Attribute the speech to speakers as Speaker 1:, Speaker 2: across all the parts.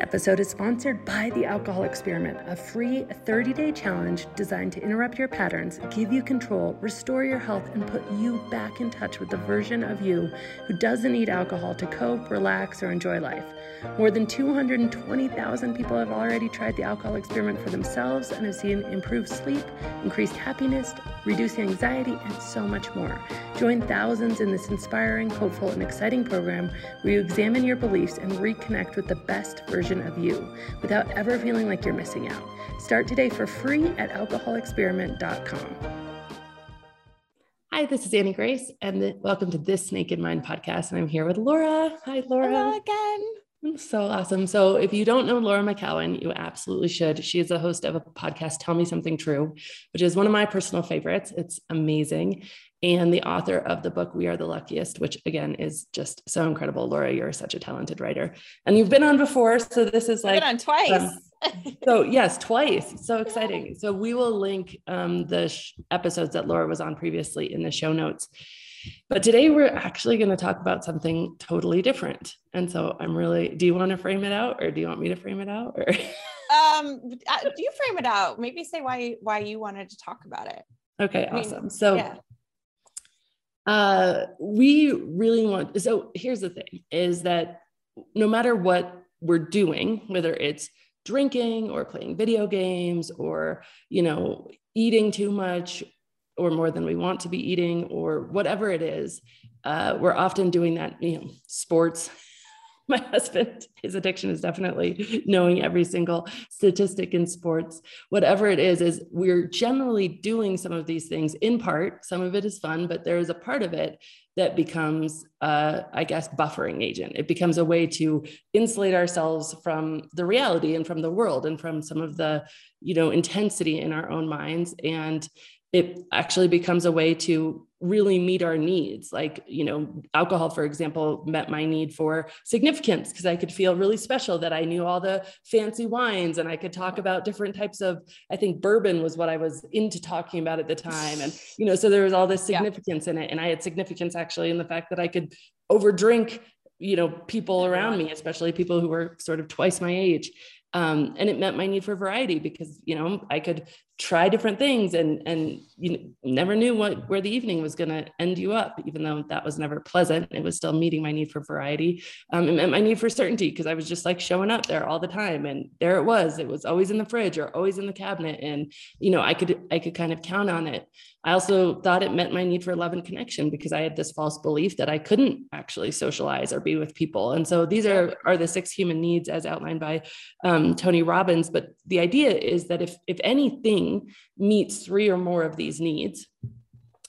Speaker 1: Episode is sponsored by The Alcohol Experiment, a free 30 day challenge designed to interrupt your patterns, give you control, restore your health, and put you back in touch with the version of you who doesn't need alcohol to cope, relax, or enjoy life. More than 220,000 people have already tried the alcohol experiment for themselves and have seen improved sleep, increased happiness, reduced anxiety, and so much more. Join thousands in this inspiring, hopeful, and exciting program where you examine your beliefs and reconnect with the best version of you without ever feeling like you're missing out. Start today for free at alcoholexperiment.com. Hi, this is Annie Grace, and th- welcome to this Naked Mind podcast. And I'm here with Laura. Hi, Laura.
Speaker 2: Hello again.
Speaker 1: I'm so awesome. So, if you don't know Laura McKowen, you absolutely should. She is the host of a podcast, Tell Me Something True, which is one of my personal favorites. It's amazing. And the author of the book, We Are the Luckiest, which again is just so incredible. Laura, you're such a talented writer. And you've been on before. So, this is like.
Speaker 2: Been on twice.
Speaker 1: Um, so, yes, twice. So exciting. So, we will link um, the sh- episodes that Laura was on previously in the show notes. But today we're actually going to talk about something totally different. And so I'm really, do you want to frame it out or do you want me to frame it out or?
Speaker 2: um, uh, do you frame it out? Maybe say why, why you wanted to talk about it.
Speaker 1: Okay. I mean, awesome. So, yeah. Uh, we really want, so here's the thing is that no matter what we're doing, whether it's drinking or playing video games or, you know, eating too much or more than we want to be eating or whatever it is uh, we're often doing that you know sports my husband his addiction is definitely knowing every single statistic in sports. Whatever it is is we're generally doing some of these things in part. Some of it is fun but there is a part of it that becomes uh, i guess buffering agent. It becomes a way to insulate ourselves from the reality and from the world and from some of the you know intensity in our own minds. And it actually becomes a way to really meet our needs. Like you know alcohol for example met my need for significance because i could feel really special that i knew all the fancy wines and i could talk about different types of i think bourbon was what i was into talking about at the time. And you know so there was all this significance yeah. in it. And i had significance actually in the fact that i could overdrink you know people around me especially people who were sort of twice my age. Um, and it met my need for variety because you know I could try different things and and you never knew what where the evening was going to end you up even though that was never pleasant. It was still meeting my need for variety um, meant my need for certainty because I was just like showing up there all the time and there it was. It was always in the fridge or always in the cabinet and you know I could I could kind of count on it I also thought it met my need for love and connection because I had this false belief that I couldn't actually socialize or be with people. And so these are, are the six human needs as outlined by um, Tony Robbins. But the idea is that if, if anything meets three or more of these needs,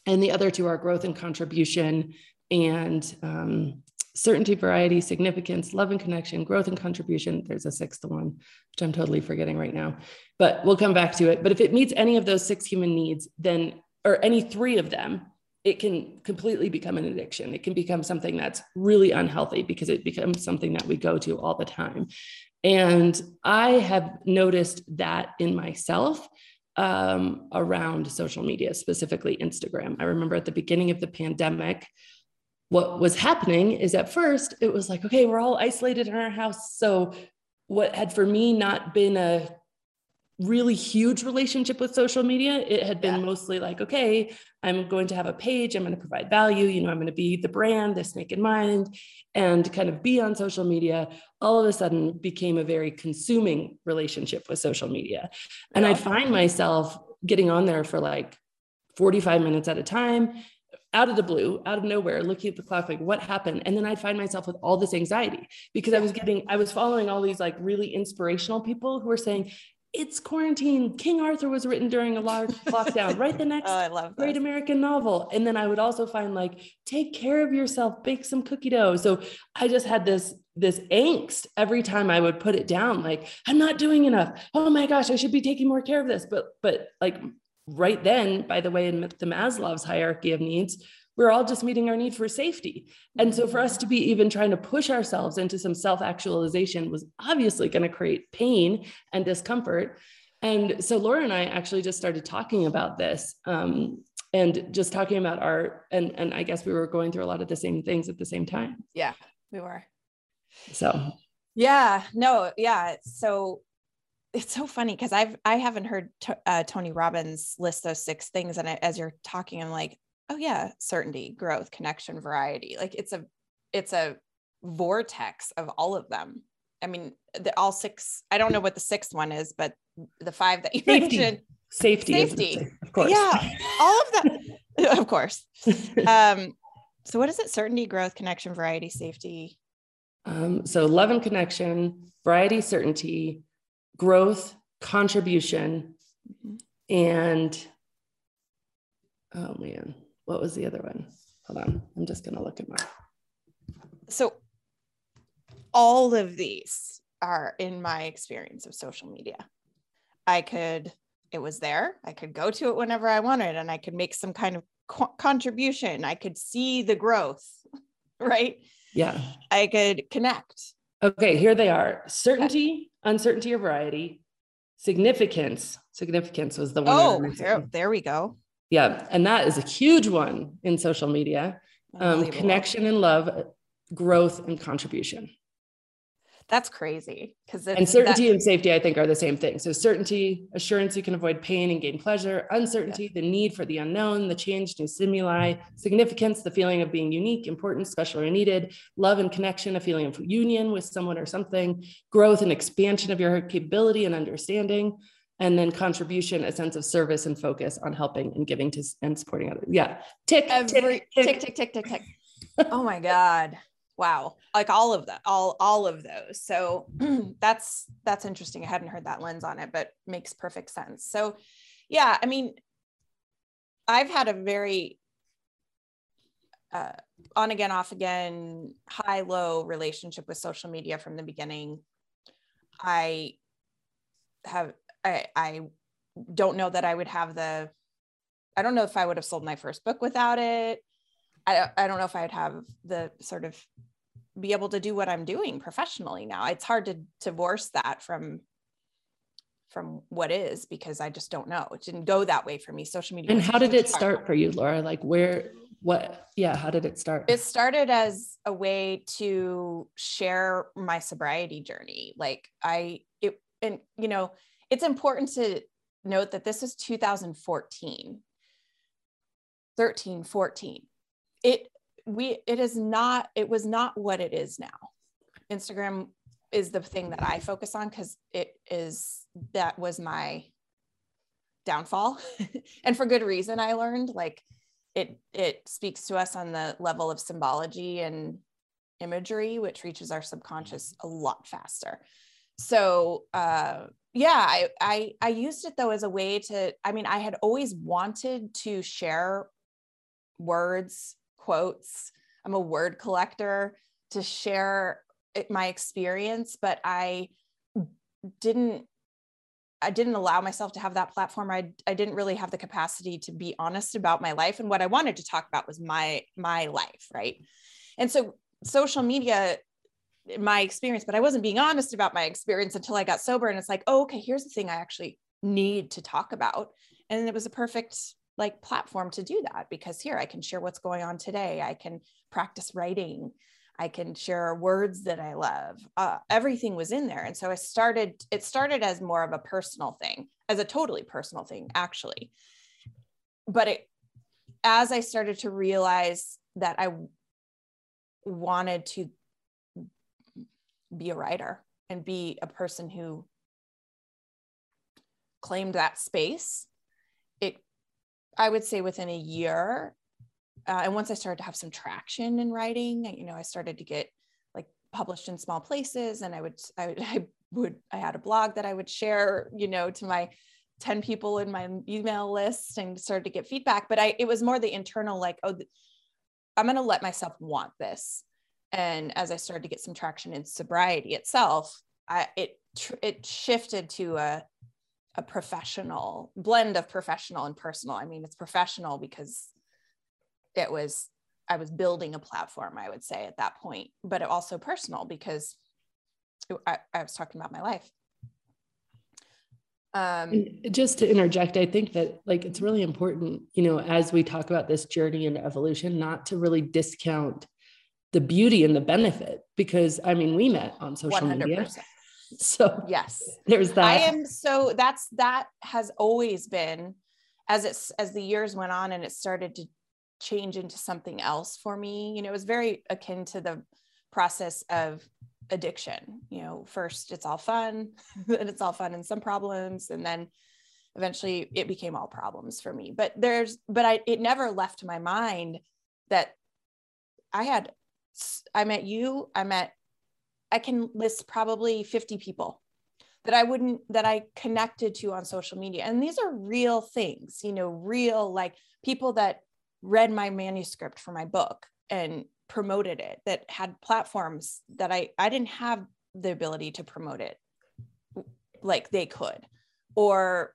Speaker 1: and the other two are growth and contribution and um, certainty, variety, significance, love and connection, growth and contribution. There's a sixth one, which I'm totally forgetting right now, but we'll come back to it. But if it meets any of those six human needs, then or any three of them, it can completely become an addiction. It can become something that's really unhealthy because it becomes something that we go to all the time. And I have noticed that in myself um, around social media, specifically Instagram. I remember at the beginning of the pandemic, what was happening is at first it was like, okay, we're all isolated in our house. So, what had for me not been a really huge relationship with social media. It had been yeah. mostly like, okay, I'm going to have a page, I'm going to provide value, you know, I'm going to be the brand, this naked mind, and kind of be on social media. All of a sudden became a very consuming relationship with social media. And yeah. I'd find myself getting on there for like 45 minutes at a time out of the blue, out of nowhere, looking at the clock, like what happened? And then I'd find myself with all this anxiety because I was getting, I was following all these like really inspirational people who were saying, it's quarantine. King Arthur was written during a large lockdown. Write the next oh, great American novel. And then I would also find like, take care of yourself, bake some cookie dough. So I just had this this angst every time I would put it down. Like, I'm not doing enough. Oh my gosh, I should be taking more care of this. But but like right then, by the way, in the Maslow's hierarchy of needs, we're all just meeting our need for safety. And so for us to be even trying to push ourselves into some self actualization was obviously going to create pain and discomfort. And so Laura and I actually just started talking about this. Um, and just talking about art and and i guess we were going through a lot of the same things at the same time
Speaker 2: yeah we were
Speaker 1: so
Speaker 2: yeah no yeah so it's so funny because i've i haven't heard t- uh, tony robbins list those six things and I, as you're talking i'm like oh yeah certainty growth connection variety like it's a it's a vortex of all of them. I mean the, all six i don't know what the sixth one is but the five that you
Speaker 1: Safety.
Speaker 2: mentioned.
Speaker 1: Safety
Speaker 2: Safety.
Speaker 1: of course.
Speaker 2: Yeah all of that of course. Um so what is it? Certainty growth connection variety safety?
Speaker 1: Um, so love and connection variety certainty growth contribution
Speaker 2: Mhm.
Speaker 1: and oh man what was the other one? Hold on. I'm just going to look at my
Speaker 2: so all of these are in my experience of social media. I could it was there. I could go to it whenever i wanted and i could make some kind of co- contribution. I could see the growth right?
Speaker 1: Yeah.
Speaker 2: I could connect.
Speaker 1: Okay here they are. Certainty uncertainty or variety. Significance. Significance was the one
Speaker 2: oh there, there we go
Speaker 1: Yeah, and that is a huge one in social media. Um, connection and love, growth and contribution.
Speaker 2: that's crazy because
Speaker 1: And certainty and safety, I think, are the same thing. So certainty, assurance you can avoid pain and gain pleasure. Uncertainty, the need for the unknown, the change, new stimuli. Significance, the feeling of being unique, important, special, or needed. Love and connection, a feeling of union with someone or something. Growth and expansion of your capability and understanding. And then contribution, a sense of service and focus on helping and giving to and supporting others. Yeah. Tick,
Speaker 2: every
Speaker 1: tick, tick.
Speaker 2: tick tick tick tick tick. oh my god. Wow. Like all of that all all of those. So that's that's interesting. I hadn't heard that lens on it but makes perfect sense. So yeah i mean i've had a very uh, on again off again high low relationship with social media from the beginning. I have i i don't know that i would have the i don't know if i would have sold my first book without it I, I don't know if I'd have the sort of be able to do what I'm doing professionally now. It's hard to divorce that from from what is because I just don't know. It didn't go that way for me. Social media.
Speaker 1: And how did it start for you, Laura? Like where, what, yeah, how did it start?
Speaker 2: It started as a way to share my sobriety journey. Like I it and you know, it's important to note that this is 2014. 13, 14. It we it is not it was not what it is now. Instagram is the thing that I focus on because it is that was my downfall and for good reason I learned like it it speaks to us on the level of symbology and imagery which reaches our subconscious a lot faster so uh yeah I, I i used it though as a way to i mean i had always wanted to share words quotes i'm a word collector to share my experience but i didn't I didn't allow myself to have that platform. I, I didn't really have the capacity to be honest about my life. And what I wanted to talk about was my, my life. Right. And so social media, my experience, but I wasn't being honest about my experience until I got sober. And it's like, oh, okay, here's the thing I actually need to talk about. And it was a perfect like platform to do that because here I can share what's going on today. I can practice writing. I can share words that I love. Uh, everything was in there. And so I started, it started as more of a personal thing, as a totally personal thing, actually. But it, as I started to realize that I wanted to be a writer and be a person who claimed that space, it, I would say within a year, uh, and once I started to have some traction in writing, you know, I started to get like published in small places, and I would, I would, I would, I had a blog that I would share, you know, to my 10 people in my email list and started to get feedback. But I, it was more the internal, like, oh, I'm going to let myself want this. And as I started to get some traction in sobriety itself, I, it, it shifted to a, a professional blend of professional and personal. I mean, it's professional because it was I was building a platform, I would say at that point, but also personal because I, I was talking about my life.
Speaker 1: Um, just to interject, I think that like it's really important, you know, as we talk about this journey and evolution, not to really discount the beauty and the benefit because I mean, we met on social 100%. media. So
Speaker 2: yes,
Speaker 1: there's that.
Speaker 2: I am so that's that has always been as it's as the years went on and it started to change into something else for me. You know, it was very akin to the process of addiction. You know, first it's all fun, and it's all fun and some problems, and then eventually it became all problems for me. But there's, but I, it never left my mind that I had, I met you, I met, I can list probably 50 people that I wouldn't, that I connected to on social media. And these are real things, you know, real like people that read my manuscript for my book and promoted it that had platforms that I I didn't have the ability to promote it like they could or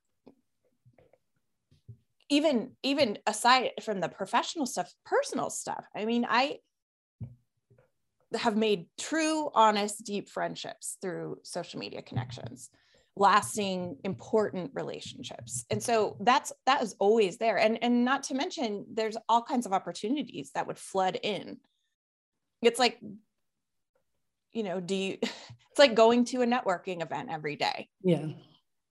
Speaker 2: even even aside from the professional stuff personal stuff i mean i have made true honest deep friendships through social media connections lasting important relationships. And so that's that is always there. And and not to mention there's all kinds of opportunities that would flood in. It's like you know do you it's like going to a networking event every day.
Speaker 1: Yeah.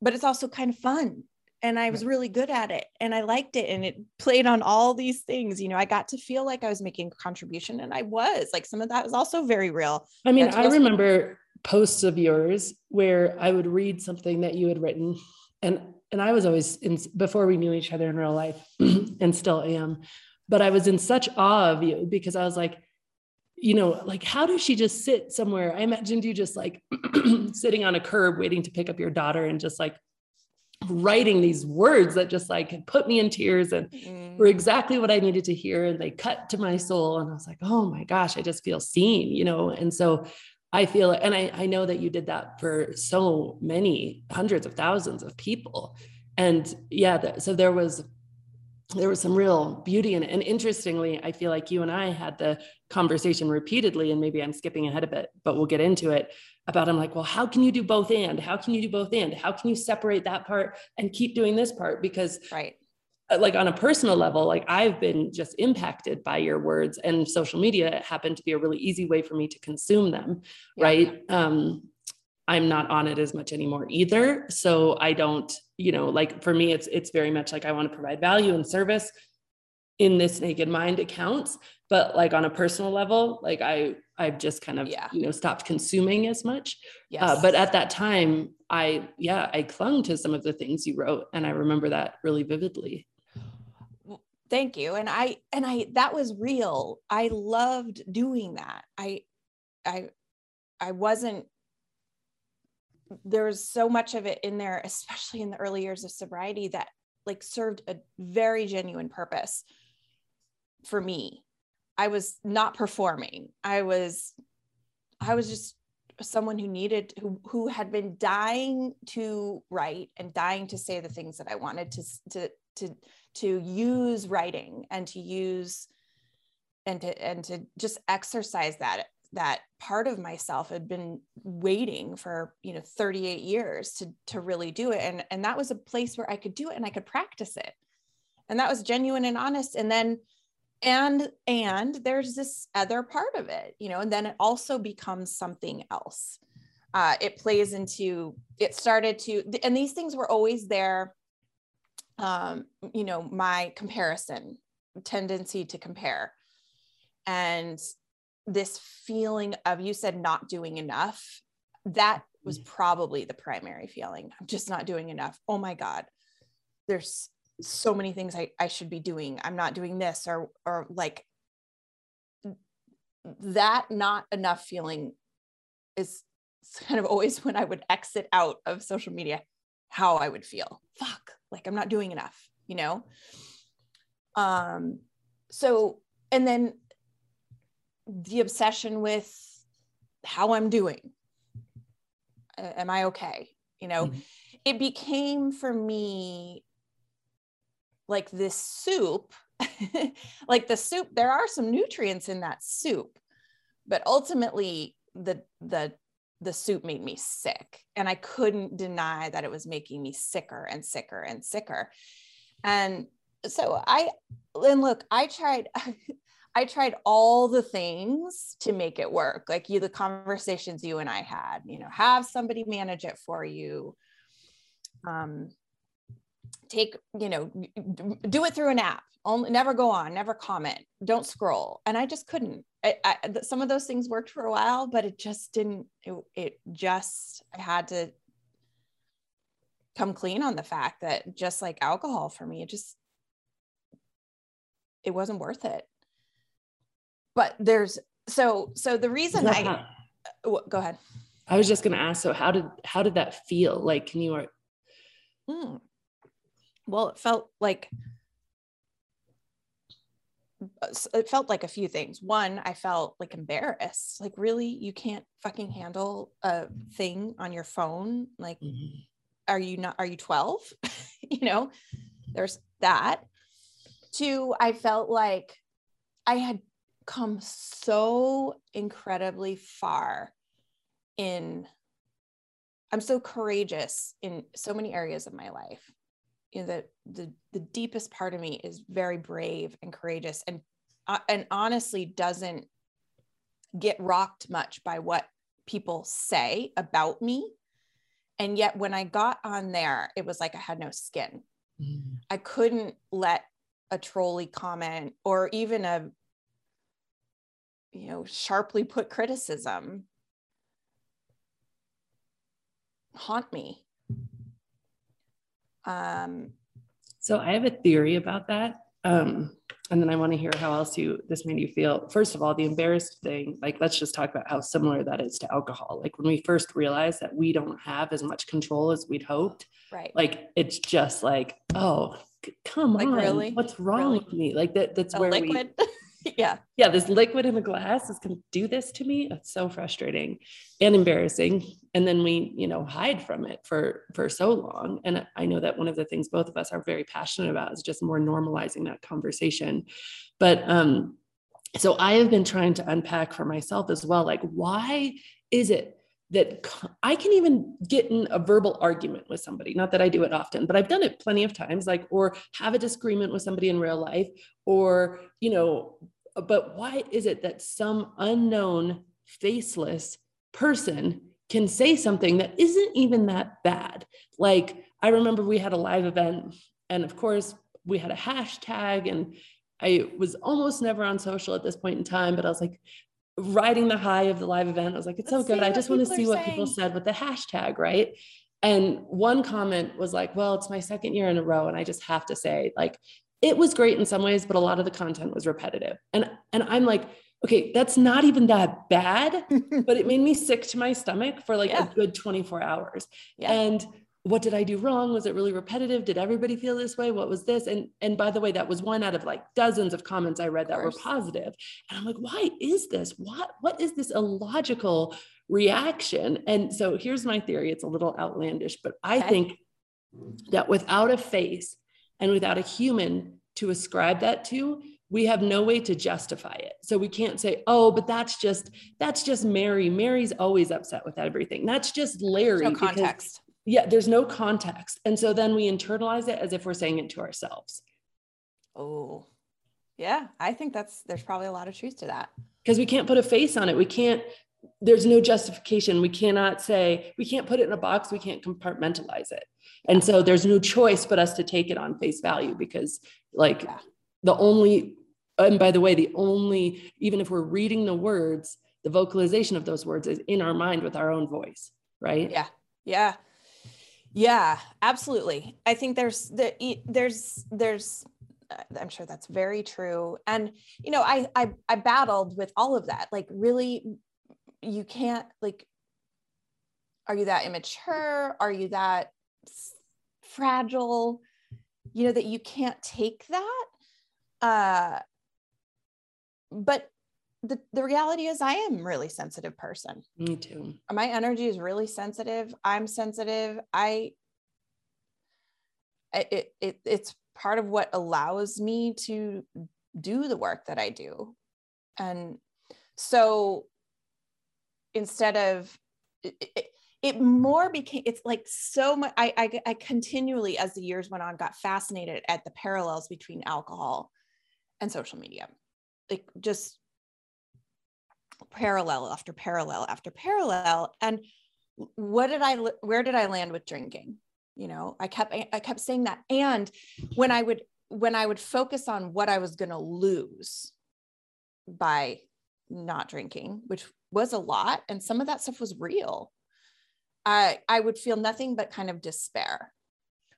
Speaker 2: But it's also kind of fun and i was really good at it and i liked it and it played on all these things you know i got to feel like i was making a contribution and i was like some of that was also very real.
Speaker 1: I mean i remember posts of yours where I would read something that you had written and and I was always in before we knew each other in real life and still am but I was in such awe of you because I was like you know like how does she just sit somewhere? I imagined you just like sitting on a curb waiting to pick up your daughter and just like writing these words that just like put me in tears and mm. were exactly what I needed to hear and they cut to my soul and I was like oh my gosh I just feel seen you know and so I feel, and I, I know that you did that for so many hundreds of thousands of people. And yeah, so there was, there was some real beauty in it. And interestingly, I feel like you and I had the conversation repeatedly, and maybe I'm skipping ahead a bit, but we'll get into it about I'm like, well, how can you do both and? How can you do both and? How can you separate that part and keep doing this part? Because
Speaker 2: right
Speaker 1: uh, like on a personal level, like I've been just impacted by your words and social media happened to be a really easy way for me to consume them. Yeah. Right. Um, I'm not on it as much anymore either. So I don't, you know, like for me, it's it's very much like I want to provide value and service in this naked mind accounts. But like on a personal level, like I I've just kind of yeah. you know stopped consuming as much. Yes. Uh, but at that time, I yeah I clung to some of the things you wrote, and I remember that really vividly
Speaker 2: thank you and i and i that was real i loved doing that i i i wasn't there was so much of it in there especially in the early years of sobriety that like served a very genuine purpose for me i was not performing. I was i was mm. just someone who needed who who had been dying to write and dying to say the things that i wanted to to to to use writing and to use and to and to just exercise that that part of myself had been waiting for you know 38 years to to really do it. And and that was a place where I could do it and I could practice it. And that was genuine and honest. And then and and there's this other part of it you know and then it also becomes something else. Uh, it plays into it started to and these things were always there um, you know, my comparison tendency to compare. And this feeling of you said not doing enough that was mm. probably the primary feeling. I'm just not doing enough. Oh my god. There's so many things I, I should be doing. I'm not doing this or or like that not enough feeling is kind of always when i would exit out of social media how i would feel. Fuck like i'm not doing enough you know? Um so and then the obsession with how i'm doing. Am i okay? You know? Mm-hmm. it became for me like this soup like the soup there are some nutrients in that soup but ultimately the the the soup made me sick and i couldn't deny that it was making me sicker and sicker and sicker. And so i and look i tried i tried all the things to make it work like you the conversations you and i had you know have somebody manage it for you. Um take you know do it through an app. Only never go on never comment don't scroll. And i just couldn't. I, I, some of those things worked for a while but it just didn't it, it just i had to come clean on the fact that just like alcohol for me it just it wasn't worth it. But there's so so the reason i how, uh, go ahead.
Speaker 1: I was just going to ask so how did how did that feel? Like can you
Speaker 2: mm. Well it felt like it felt like a few things. One, I felt like embarrassed. Like, really, you can't fucking handle a thing on your phone? Like, mm-hmm. are you not, are you 12? you know, there's that. Two, I felt like I had come so incredibly far in, I'm so courageous in so many areas of my life you know the the the deepest part of me is very brave and courageous and uh, and honestly doesn't get rocked much by what people say about me. And yet when i got on there it was like i had no skin. Mm. i couldn't let a trolley comment or even a you know sharply put criticism haunt me
Speaker 1: um, so I have a theory about that. Um, and then I want to hear how else you this made you feel. First of all, the embarrassed thing, like let's just talk about how similar that is to alcohol. Like when we first realized that we don't have as much control as we'd hoped.
Speaker 2: Right.
Speaker 1: Like it's just like, oh, come like, on. Really? What's wrong really? with me? Like that that's a where liquid. we
Speaker 2: yeah.
Speaker 1: Yeah. This liquid in the glass is going to do this to me. It's so frustrating and embarrassing. And then we, you know, hide from it for, for so long. And I know that one of the things both of us are very passionate about is just more normalizing that conversation. But, um, so I have been trying to unpack for myself as well. Like, why is it that I can even get in a verbal argument with somebody. Not that I do it often, but I've done it plenty of times, like, or have a disagreement with somebody in real life, or, you know, but why is it that some unknown, faceless person can say something that isn't even that bad? Like, I remember we had a live event, and of course, we had a hashtag, and I was almost never on social at this point in time, but I was like, riding the high of the live event. I was like, it's Let's so good. I just want to see what saying. people said with the hashtag, right? And one comment was like, well, it's my second year in a row. And I just have to say, like, it was great in some ways, but a lot of the content was repetitive. And and I'm like, okay, that's not even that bad, but it made me sick to my stomach for like yeah. a good 24 hours. Yeah. And what did I do wrong? Was it really repetitive? Did everybody feel this way? What was this? And and by the way, that was one out of like dozens of comments I read that were positive. And I'm like, why is this? What what is this illogical reaction? And so here's my theory. It's a little outlandish, but I okay. think that without a face and without a human to ascribe that to, we have no way to justify it. So we can't say, "Oh, but that's just that's just Mary. Mary's always upset with everything. That's just Larry."
Speaker 2: No context.
Speaker 1: yeah, there's no context, and so then we internalize it as if we're saying it to ourselves.
Speaker 2: Oh, yeah, I think that's there's probably a lot of truth to that
Speaker 1: because we can't put a face on it. We can't. There's no justification. We cannot say we can't put it in a box. We can't compartmentalize it. And so there's no choice but us to take it on face value because, like, yeah. the only, and by the way, the only, even if we're reading the words, the vocalization of those words is in our mind with our own voice, right?
Speaker 2: Yeah. Yeah. Yeah, absolutely. I think there's the there's there's uh, I'm sure that's very true. And you know, I I I battled with all of that. Like really you can't like are you that immature? Are you that fragile you know that you can't take that. Uh but the, the reality is i am really sensitive person.
Speaker 1: Me too.
Speaker 2: My energy is really sensitive. I'm sensitive. I it, it it's part of what allows me to do the work that I do. And so instead of it, it, it more became it's like so much I, I i continually as the years went on got fascinated at the parallels between alcohol and social media. Like just parallel after parallel after parallel. And what did i where did i land with drinking? You know i kept i kept saying that. And when i would when i would focus on what i was going to lose by not drinking which was a lot and some of that stuff was real i i would feel nothing but kind of despair.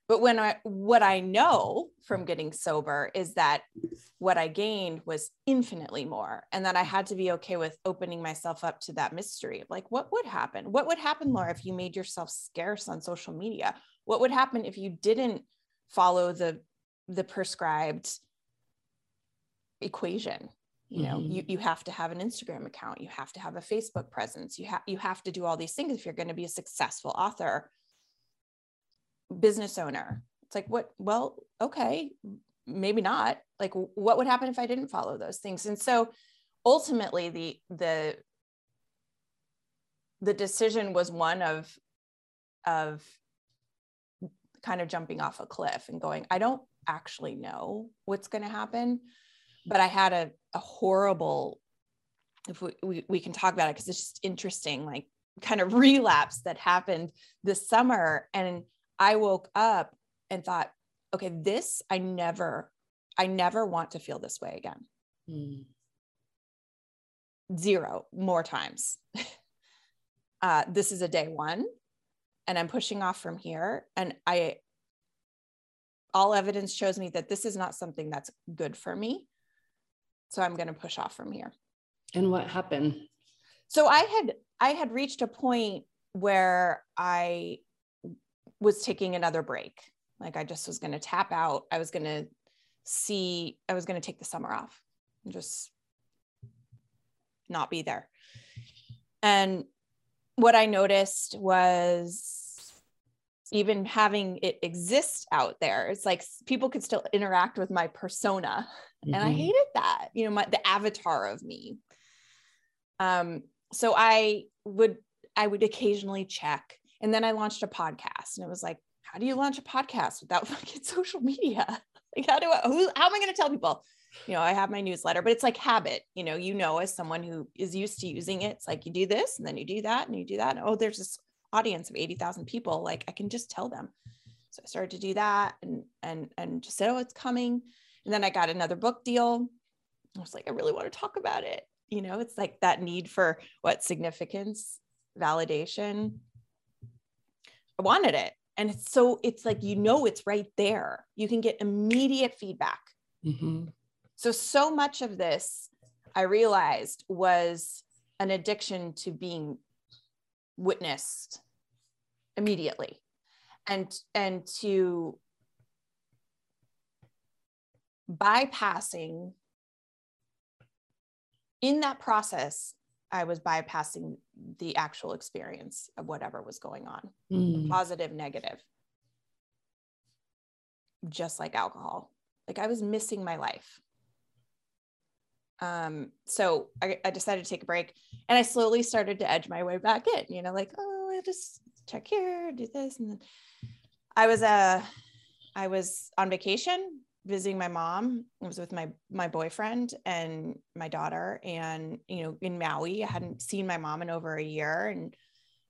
Speaker 2: But when i what i know from getting sober is that what i gained was infinitely more and that i had to be okay with opening myself up to that mystery like what would happen? What would happen laura if you made yourself scarce on social media? What would happen if you didn't follow the the prescribed equation you know mm-hmm. you, you have to have an instagram account you have to have a facebook presence you have you have to do all these things if you're going to be a successful author. Business owner. It's like what well okay maybe not. Like what would happen if i didn't follow those things? And so ultimately the the the decision was one of of kind of jumping off a cliff and going i don't actually know what's going to happen but i had a, a horrible if we, we, we can talk about it because it's just interesting like kind of relapse that happened this summer and I woke up and thought, okay, this I never, I never want to feel this way again. Mm. Zero more times. uh, this is a day one, and I'm pushing off from here. And I, all evidence shows me that this is not something that's good for me. So I'm going to push off from here.
Speaker 1: And what happened?
Speaker 2: So I had, I had reached a point where I was taking another break. Like I just was going to tap out. I was going to see, I was going to take the summer off and just not be there. And what I noticed was even having it exist out there, it's like people could still interact with my persona. Mm-hmm. And I mm-hmm. hated that, you know, my, the avatar of me. Um, so I would, I would occasionally check and then I launched a podcast and it was like, how do you launch a podcast without fucking social media? Like, how do I, who, how am I going to tell people? You know, I have my newsletter, but it's like habit. You know, you know, as someone who is used to using it, it's like you do this and then you do that and you do that. And, oh, there's this audience of 80,000 people. Like I can just tell them. So I started to do that and, and, and just said, oh, it's coming. And then I got another book deal. I was like, I really want to talk about it. You know, it's like that need for what significance, validation, I wanted it. And it's so, it's like, you know, it's right there. You can get immediate feedback. Mm-hmm. So, so much of this I realized was an addiction to being witnessed immediately and and to bypassing in that process I was bypassing the actual experience of whatever was going on, mm. positive, negative, just like alcohol. Like I was missing my life. Um, so I, I decided to take a break and I slowly started to edge my way back in, you know, like, oh, I'll just check here, do this. And then I was, uh, I was on vacation visiting my mom. I was with my my boyfriend and my daughter, and you know, in Maui, I hadn't seen my mom in over a year, and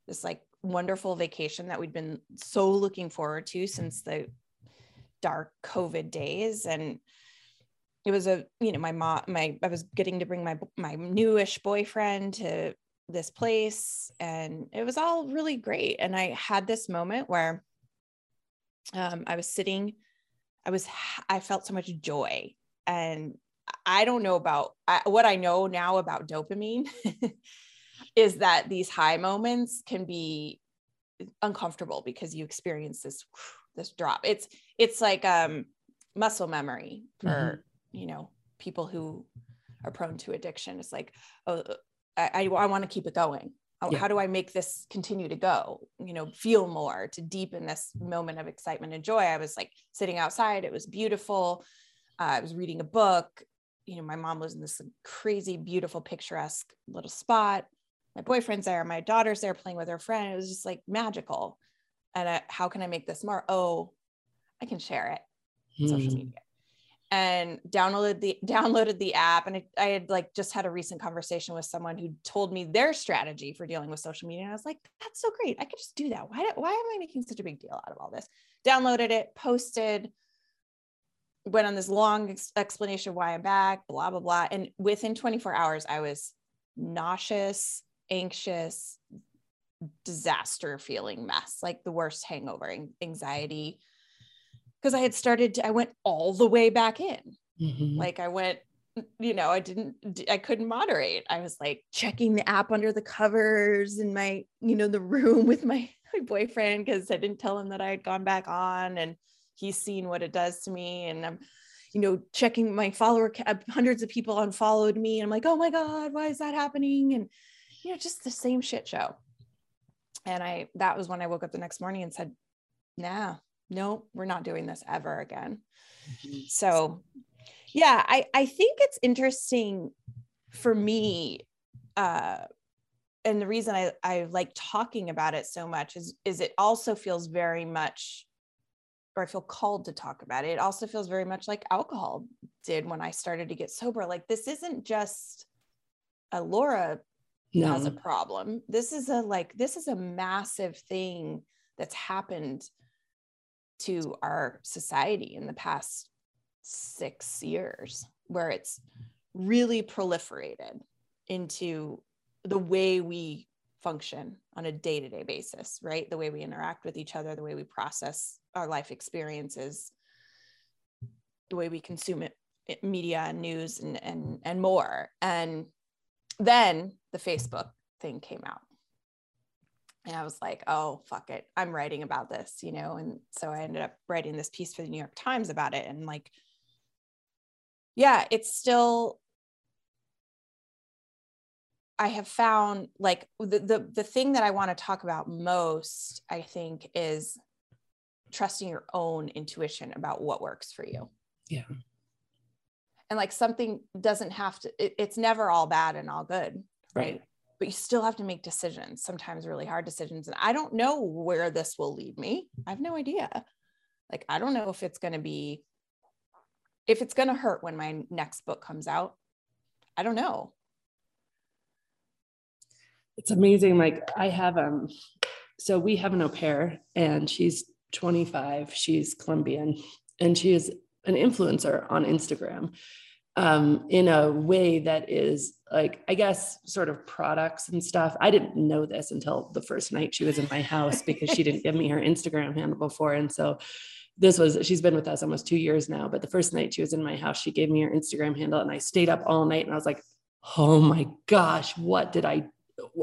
Speaker 2: this like wonderful vacation that we'd been so looking forward to since the dark COVID days, and it was a you know my mom my I was getting to bring my my newish boyfriend to this place, and it was all really great, and I had this moment where um, I was sitting I was, I felt so much joy. And I don't know about I, what I know now about dopamine is that these high moments can be uncomfortable because you experience this this drop. It's it's like um muscle memory for mm-hmm. you know people who are prone to addiction. It's like oh I I, I want to keep it going. How, yeah. how do i make this continue to go? You know feel more to deepen this moment of excitement and joy. I was like sitting outside it was beautiful. Uh, i was reading a book. You know my mom was in this crazy beautiful picturesque little spot. My boyfriend's there my daughter's there playing with her friend. It was just like magical. And I, how can i make this more? Oh i can share it. Social hmm. media and downloaded the downloaded the app and I, I had like just had a recent conversation with someone who told me their strategy for dealing with social media and i was like that's so great. I could just do that. Why, why am i making such a big deal out of all this? Downloaded it posted went on this long ex- explanation why i'm back blah blah blah and within 24 hours i was nauseous anxious disaster feeling mess like the worst hangover anxiety because I had started to, I went all the way back in. Mm-hmm. Like I went, you know, I didn't, I couldn't moderate. I was like checking the app under the covers in my, you know, the room with my, my boyfriend because I didn't tell him that I had gone back on and he's seen what it does to me. And I'm, you know, checking my follower, hundreds of people unfollowed me. And I'm like, oh my God, why is that happening? And, you know, just the same shit show. And I, that was when I woke up the next morning and said, nah, no, we're not doing this ever again. Mm-hmm. So, yeah, I, I think it's interesting for me. Uh, and the reason I, I like talking about it so much is, is it also feels very much, or I feel called to talk about it. It also feels very much like alcohol did when I started to get sober. Like, this isn't just a Laura no. has a problem. This is a like, this is a massive thing that's happened to our society in the past six years, where it's really proliferated into the way we function on a day to day basis, right? The way we interact with each other, the way we process our life experiences, the way we consume it, it media and news and, and, and more. And then the Facebook thing came out and I was like, oh, fuck it. I'm writing about this, you know? And so I ended up writing this piece for the New York Times about it. And like, yeah, it's still, I have found like the, the, the thing that I want to talk about most, I think, is trusting your own intuition about what works for you.
Speaker 1: Yeah.
Speaker 2: And like something doesn't have to, it, it's never all bad and all good. right? right? But you still have to make decisions, sometimes really hard decisions. And I don't know where this will lead me. I have no idea. Like, I don't know if it's going to be, if it's going to hurt when my next book comes out. I don't know.
Speaker 1: It's amazing. Like, I have, um, so we have an au pair and she's 25, she's Colombian, and she is an influencer on Instagram um, in a way that is like i guess sort of products and stuff. I didn't know this until the first night she was in my house because she didn't give me her instagram handle before. And so this was she's been with us almost two years now but the first night she was in my house she gave me her instagram handle and i stayed up all night and i was like oh my gosh what did i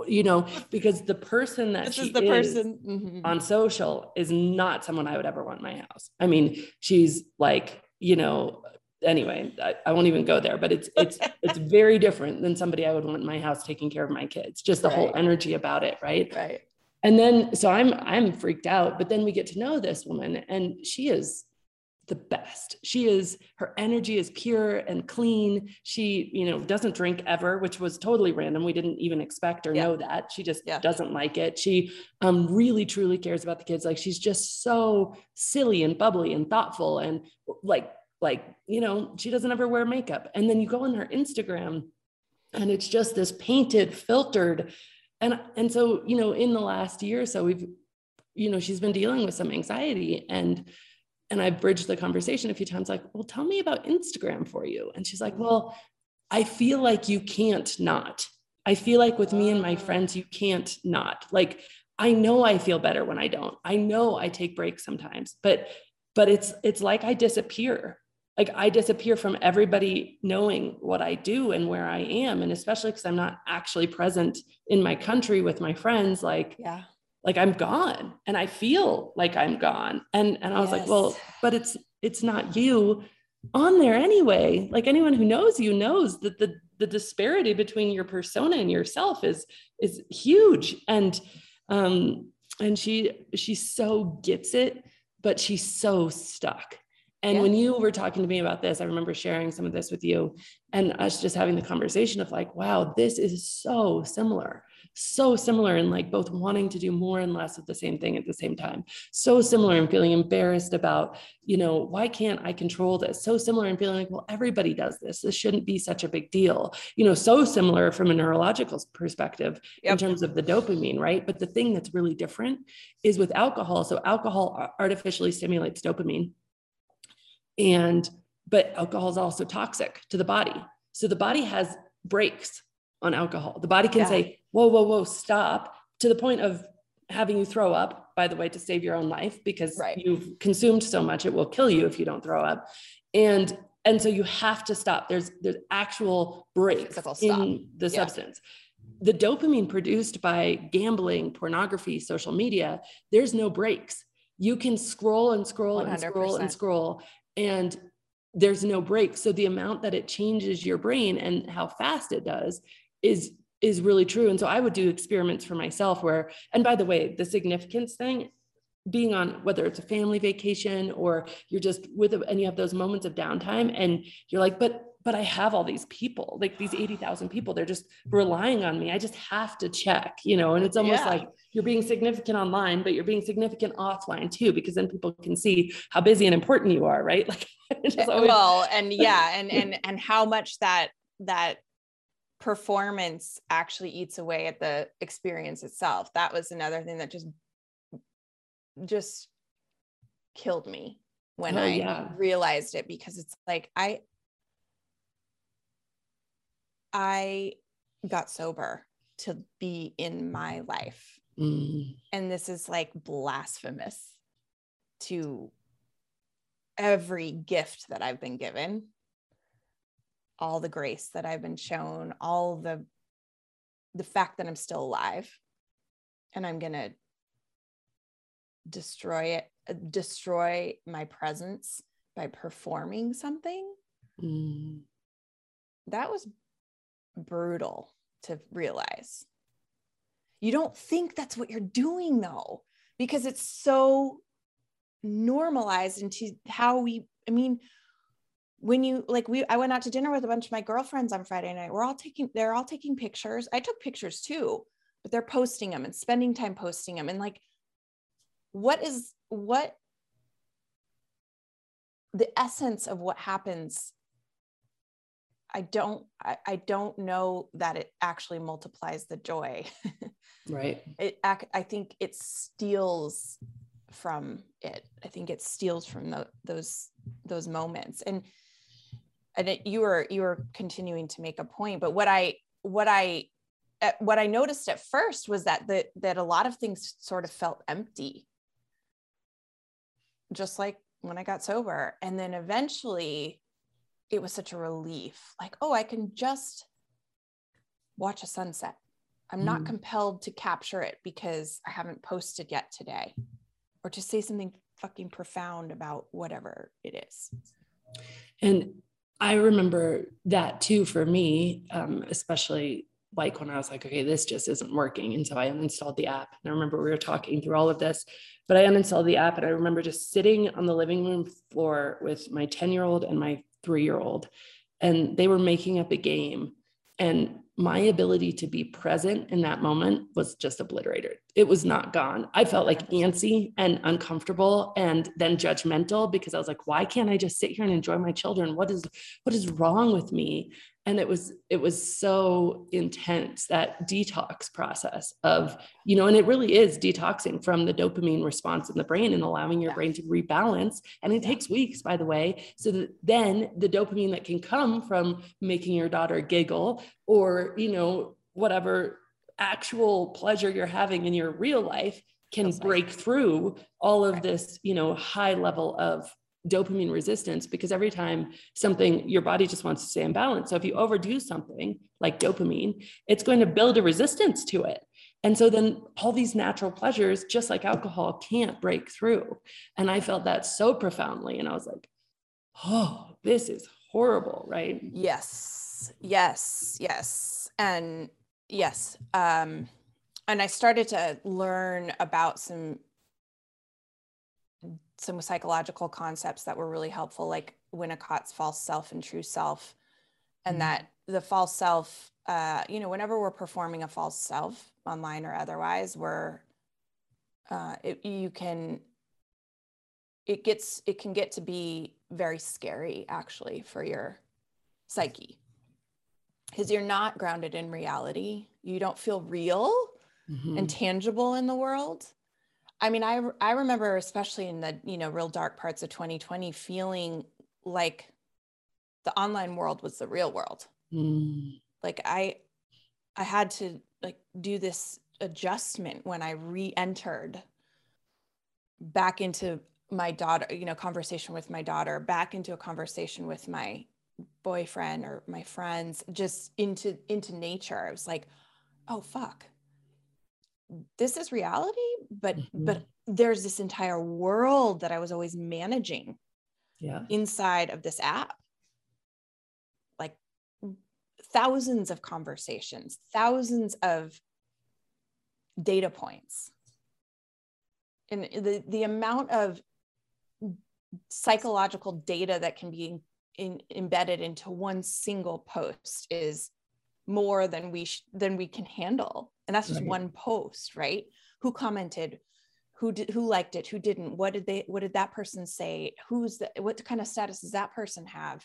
Speaker 1: you know because the person that this she is the is person mm-hmm. on social is not someone i would ever want in my house. I mean she's like you know anyway, I, I, won't even go there, but it's it's it's very different than somebody I would want in my house taking care of my kids. Just the right. whole energy about it, right?
Speaker 2: Right.
Speaker 1: And then so I'm I'm freaked out, but then we get to know this woman and she is the best. She is her energy is pure and clean. She, you know, doesn't drink ever, which was totally random. We didn't even expect or yeah. know that. She just yeah. doesn't like it. She um really truly cares about the kids. Like she's just so silly and bubbly and thoughtful and like like you know she doesn't ever wear makeup. And then you go on her instagram and it's just this painted filtered and and so you know in the last year or so we've you know she's been dealing with some anxiety and and i've bridged the conversation a few times like well tell me about instagram for you. And she's like well i feel like you can't not. I feel like with me and my friends you can't not. Like i know i feel better when i don't. I know i take breaks sometimes but but it's it's like i disappear like I disappear from everybody knowing what I do and where I am. And especially because I'm not actually present in my country with my friends, like,
Speaker 2: yeah,
Speaker 1: like I'm gone and I feel like I'm gone. And and I was yes. like, well, but it's it's not you. on there anyway. Like anyone who knows you knows that the the disparity between your persona and yourself is is huge. And um and she she so gets it, but she's so stuck. And yeah. when you were talking to me about this, I remember sharing some of this with you and us just having the conversation of like, wow, this is so similar so similar in like both wanting to do more and less of the same thing at the same time. So similar in feeling embarrassed about you know why can't i control this? So similar in feeling like well everybody does this. This shouldn't be such a big deal. You know so similar from a neurological perspective yep. in terms of the dopamine right? But the thing that's really different is with alcohol. So alcohol artificially stimulates dopamine and but alcohol is also toxic to the body so the body has breaks on alcohol the body can yeah. say whoa, whoa, whoa, stop to the point of having you throw up, by the way, to save your own life because right. you've consumed so much, it will kill you if you don't throw up. And and so you have to stop. There's there's actual breaks in the yeah. substance. The dopamine produced by gambling, pornography, social media, there's no breaks. You can scroll and scroll 100%. and scroll and scroll, and there's no break. So the amount that it changes your brain and how fast it does is is really true. And so I would do experiments for myself where, and by the way, the significance thing, being on whether it's a family vacation or you're just with and you have those moments of downtime and you're like, but but I have all these people, like these 80,000 people, they're just relying on me. I just have to check, you know, and it's almost yeah. like you're being significant online, but you're being significant offline too, because then people can see how busy and important you are, right?
Speaker 2: Like eh, always- well, and yeah, and and and how much that that performance actually eats away at the experience itself that was another thing that just just killed me when oh, i yeah. realized it because it's like i i got sober to be in my life mm. and this is like blasphemous to every gift that i've been given all the grace that I've been shown, all the the fact that I'm still alive and I'm going to destroy it uh, destroy my presence by performing something. Mm. That was brutal to realize. You don't think that's what you're doing though because it's so normalized into how we I mean when you like we I went out to dinner with a bunch of my girlfriends on Friday night. We're all taking they're all taking pictures. I took pictures too, but they're posting them and spending time posting them and like what is what the essence of what happens I don't I, I don't know that it actually multiplies the joy.
Speaker 1: right.
Speaker 2: It I think it steals from it. I think it steals from the, those those moments. And and it, you were you were continuing to make a point but what i what i uh, what i noticed at first was that the, that a lot of things sort of felt empty just like when i got sober and then eventually it was such a relief like oh i can just watch a sunset i'm not mm. compelled to capture it because i haven't posted yet today or to say something fucking profound about whatever it is
Speaker 1: and I remember that too for me, um, especially like when I was like, okay, this just isn't working. And so I uninstalled the app. And I remember we were talking through all of this, but I uninstalled the app. And I remember just sitting on the living room floor with my 10 year old and my three year old, and they were making up a game. And my ability to be present in that moment was just obliterated. It was not gone. I felt like antsy and uncomfortable and then judgmental because I was like, why can't I just sit here and enjoy my children? What is what is wrong with me? And it was it was so intense that detox process of you know and it really is detoxing from the dopamine response in the brain and allowing your yeah. brain to rebalance and it yeah. takes weeks by the way so that then the dopamine that can come from making your daughter giggle or you know whatever actual pleasure you're having in your real life can break through all of this you know high level of dopamine resistance because every time something your body just wants to stay in balance so if you overdo something like dopamine it's going to build a resistance to it and so then all these natural pleasures just like alcohol can't break through and i felt that so profoundly and i was like oh, this is horrible, right?
Speaker 2: Yes, yes, yes. And yes. Um, and I started to learn about some some psychological concepts that were really helpful, like Winnicott's false self and true self, and mm-hmm. that the false self, uh, you know, whenever we're performing a false self online or otherwise, we're uh, it, you can it gets it can get to be very scary actually for your psyche because you're not grounded in reality you don't feel real mm-hmm. and tangible in the world i mean i i remember especially in the you know real dark parts of 2020 feeling like the online world was the real world. Mm. like i i had to like do this adjustment when i re-entered back into my daughter you know conversation with my daughter back into a conversation with my boyfriend or my friends just into into nature. I was like oh fuck this is reality but mm-hmm. but there's this entire world that i was always managing
Speaker 1: yeah.
Speaker 2: inside of this app. Like thousands of conversations thousands of data points. And the the amount of psychological data that can be in, embedded into one single post is more than we sh- than we can handle and that's just right. one post right? Who commented? Who did who liked it? Who didn't? What did they what did that person say? Who's the what kind of status does that person have?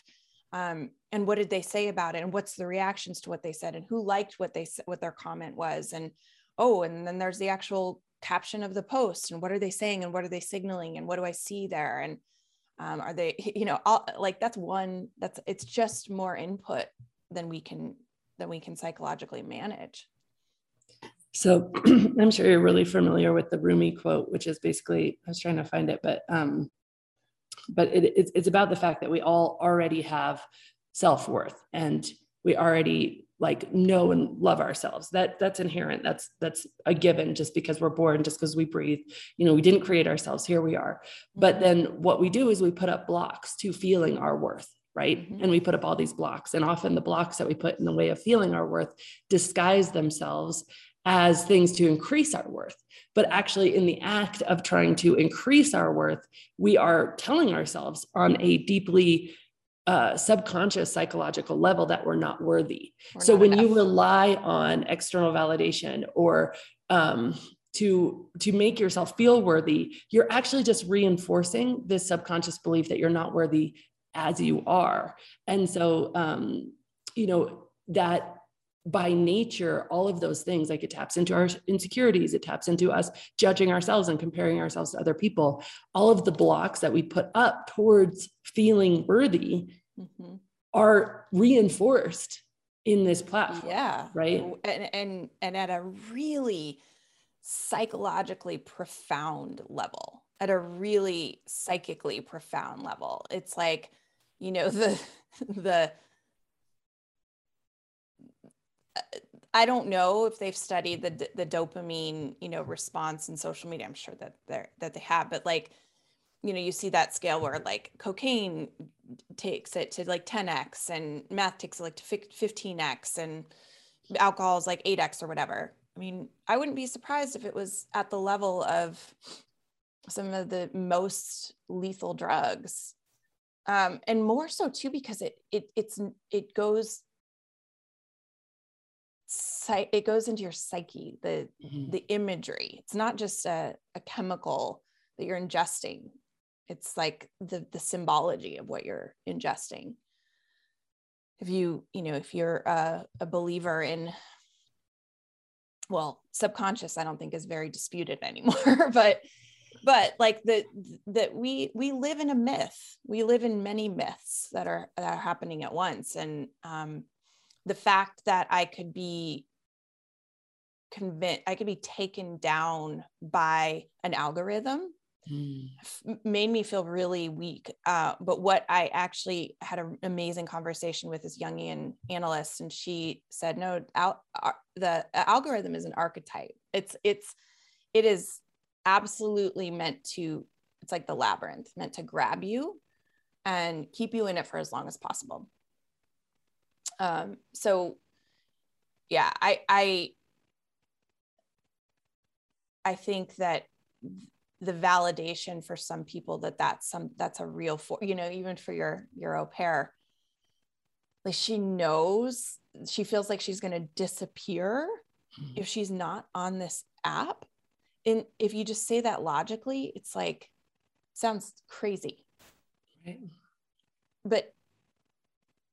Speaker 2: Um, and what did they say about it? And what's the reactions to what they said? And who liked what they what their comment was? And oh and then there's the actual caption of the post. And what are they saying? And what are they signaling? And what do i see there? And um, are they you know all, like that's one that's it's just more input than we can than we can psychologically manage
Speaker 1: so i'm sure you're really familiar with the rumi quote which is basically i was trying to find it but um but it, it's, it's about the fact that we all already have self-worth and we already like know and love ourselves. That that's inherent. That's that's a given just because we're born just because we breathe. You know we didn't create ourselves. Here we are. But mm-hmm. then what we do is we put up blocks to feeling our worth right? Mm-hmm. and we put up all these blocks. And often the blocks that we put in the way of feeling our worth disguise themselves as things to increase our worth but actually in the act of trying to increase our worth we are telling ourselves on a deeply uh, subconscious psychological level that we're not worthy. We're so not when enough. you rely on external validation or um, to to make yourself feel worthy, you're actually just reinforcing this subconscious belief that you're not worthy as you are. And so, um, you know that by nature, all of those things, like it taps into our insecurities, it taps into us judging ourselves and comparing ourselves to other people. All of the blocks that we put up towards feeling worthy mm-hmm. are reinforced in this platform.
Speaker 2: Yeah.
Speaker 1: Right.
Speaker 2: And, and, and at a really psychologically profound level, at a really psychically profound level. It's like, you know, the, the, I don't know if they've studied the the dopamine, you know, response in social media. I'm sure that they're that they have, but like you know you see that scale where like cocaine takes it to like 10x and meth takes it like to 15x and alcohol is like 8x or whatever i mean i wouldn't be surprised if it was at the level of some of the most lethal drugs um, and more so too because it it it's it goes it goes into your psyche the mm-hmm. the imagery. It's not just a, a chemical that you're ingesting. It's like the the symbology of what you're ingesting. If you you know if you're a, a believer in well subconscious i don't think is very disputed anymore but but like the that we we live in a myth. We live in many myths that are that are happening at once. And um the fact that i could be convinced i could be taken down by an algorithm mm. made me feel really weak. Uh, but what I actually had an amazing conversation with this Jungian analyst, and she said, "No, al- uh, the algorithm is an archetype. It's it's it is absolutely meant to. It's like the labyrinth, meant to grab you." and keep you in it for as long as possible. Um, so yeah, I I I think that the validation for some people that that's some that's a real for you know even for your your au pair like she knows she feels like she's going to disappear mm-hmm. if she's not on this app. And if you just say that logically it's like sounds crazy. Right. But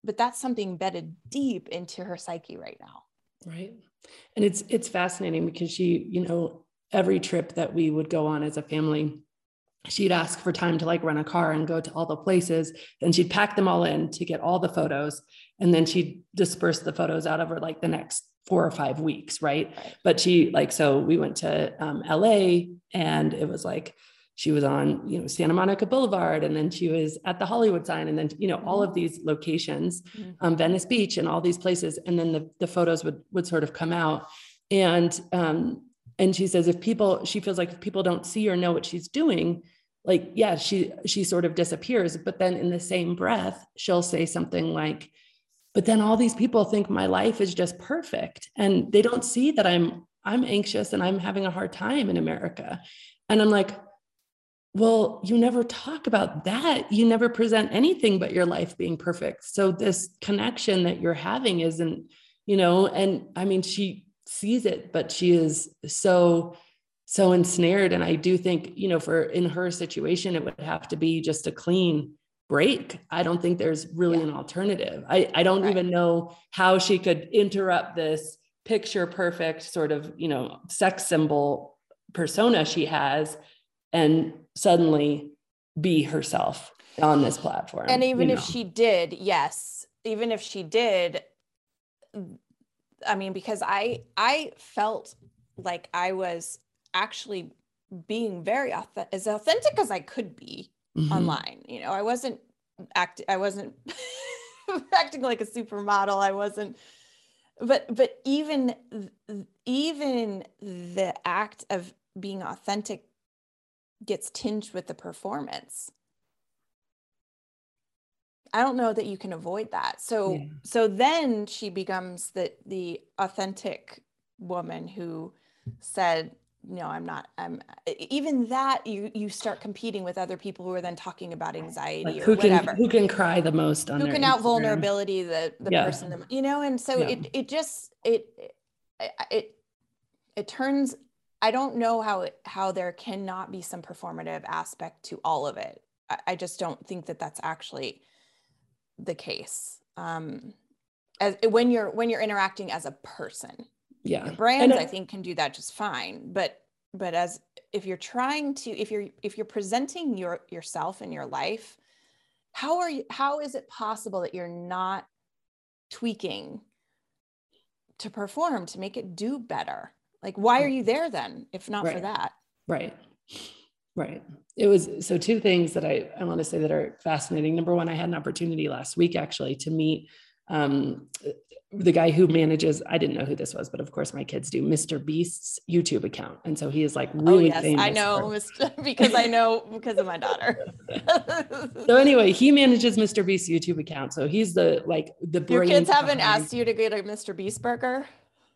Speaker 2: but that's something embedded deep into her psyche right now.
Speaker 1: Right. And it's it's fascinating because she you know every trip that we would go on as a family she'd ask for time to like rent a car and go to all the places and she'd pack them all in to get all the photos and then she'd disperse the photos out over like the next four or five weeks right, right. but she like so we went to um, la and it was like she was on you know santa monica boulevard and then she was at the hollywood sign and then you know all of these locations mm-hmm. um, venice beach and all these places and then the, the photos would would sort of come out. And um, and she says if people she feels like if people don't see or know what she's doing like yeah she she sort of disappears. But then in the same breath she'll say something like but then all these people think my life is just perfect and they don't see that i'm i'm anxious and i'm having a hard time in america. And i'm like well you never talk about that. You never present anything but your life being perfect. So this connection that you're having isn't you know and i mean she sees it but she is so so ensnared. And i do think you know for in her situation it would have to be just a clean break. I don't think there's really yeah. an alternative. I i don't right. even know how she could interrupt this picture perfect sort of you know sex symbol persona she has and suddenly be herself on this platform
Speaker 2: and even if know. she did yes even if she did I mean, because I I felt like I was actually being very authentic, as authentic as I could be mm-hmm. online. You know, I wasn't act I wasn't acting like a supermodel. I wasn't but but even even the act of being authentic gets tinged with the performance I don't know that you can avoid that. So yeah. so then she becomes the the authentic woman who said, no, I'm not. I'm even that you you start competing with other people who are then talking about anxiety like
Speaker 1: who
Speaker 2: or whatever.
Speaker 1: Can, who can cry the most on
Speaker 2: who can out vulnerability the the yeah. person you know, and so yeah. it it just it it it turns I don't know how it, how there cannot be some performative aspect to all of it. I, I just don't think that that's actually the case um, as when you're when you're interacting as a person.
Speaker 1: Yeah,
Speaker 2: Your brands I think can do that just fine, but but as if you're trying to if you're if you're presenting your yourself and your life, how are you? How is it possible that you're not tweaking to perform to make it do better? Like, why are you there then if not
Speaker 1: right.
Speaker 2: for that?
Speaker 1: Right. Right. It was so two things that I, I want to say that are fascinating. Number one, I had an opportunity last week actually to meet um, the guy who manages, I didn't know who this was, but of course my kids do, Mr. Beast's YouTube account. And so he is like oh, really oh, yes, famous.
Speaker 2: I know for... because I know because of my daughter.
Speaker 1: so anyway, he manages Mr. Beast's YouTube account. So he's the like the
Speaker 2: Your kids haven't behind... asked you to get a Mr. Beast burger?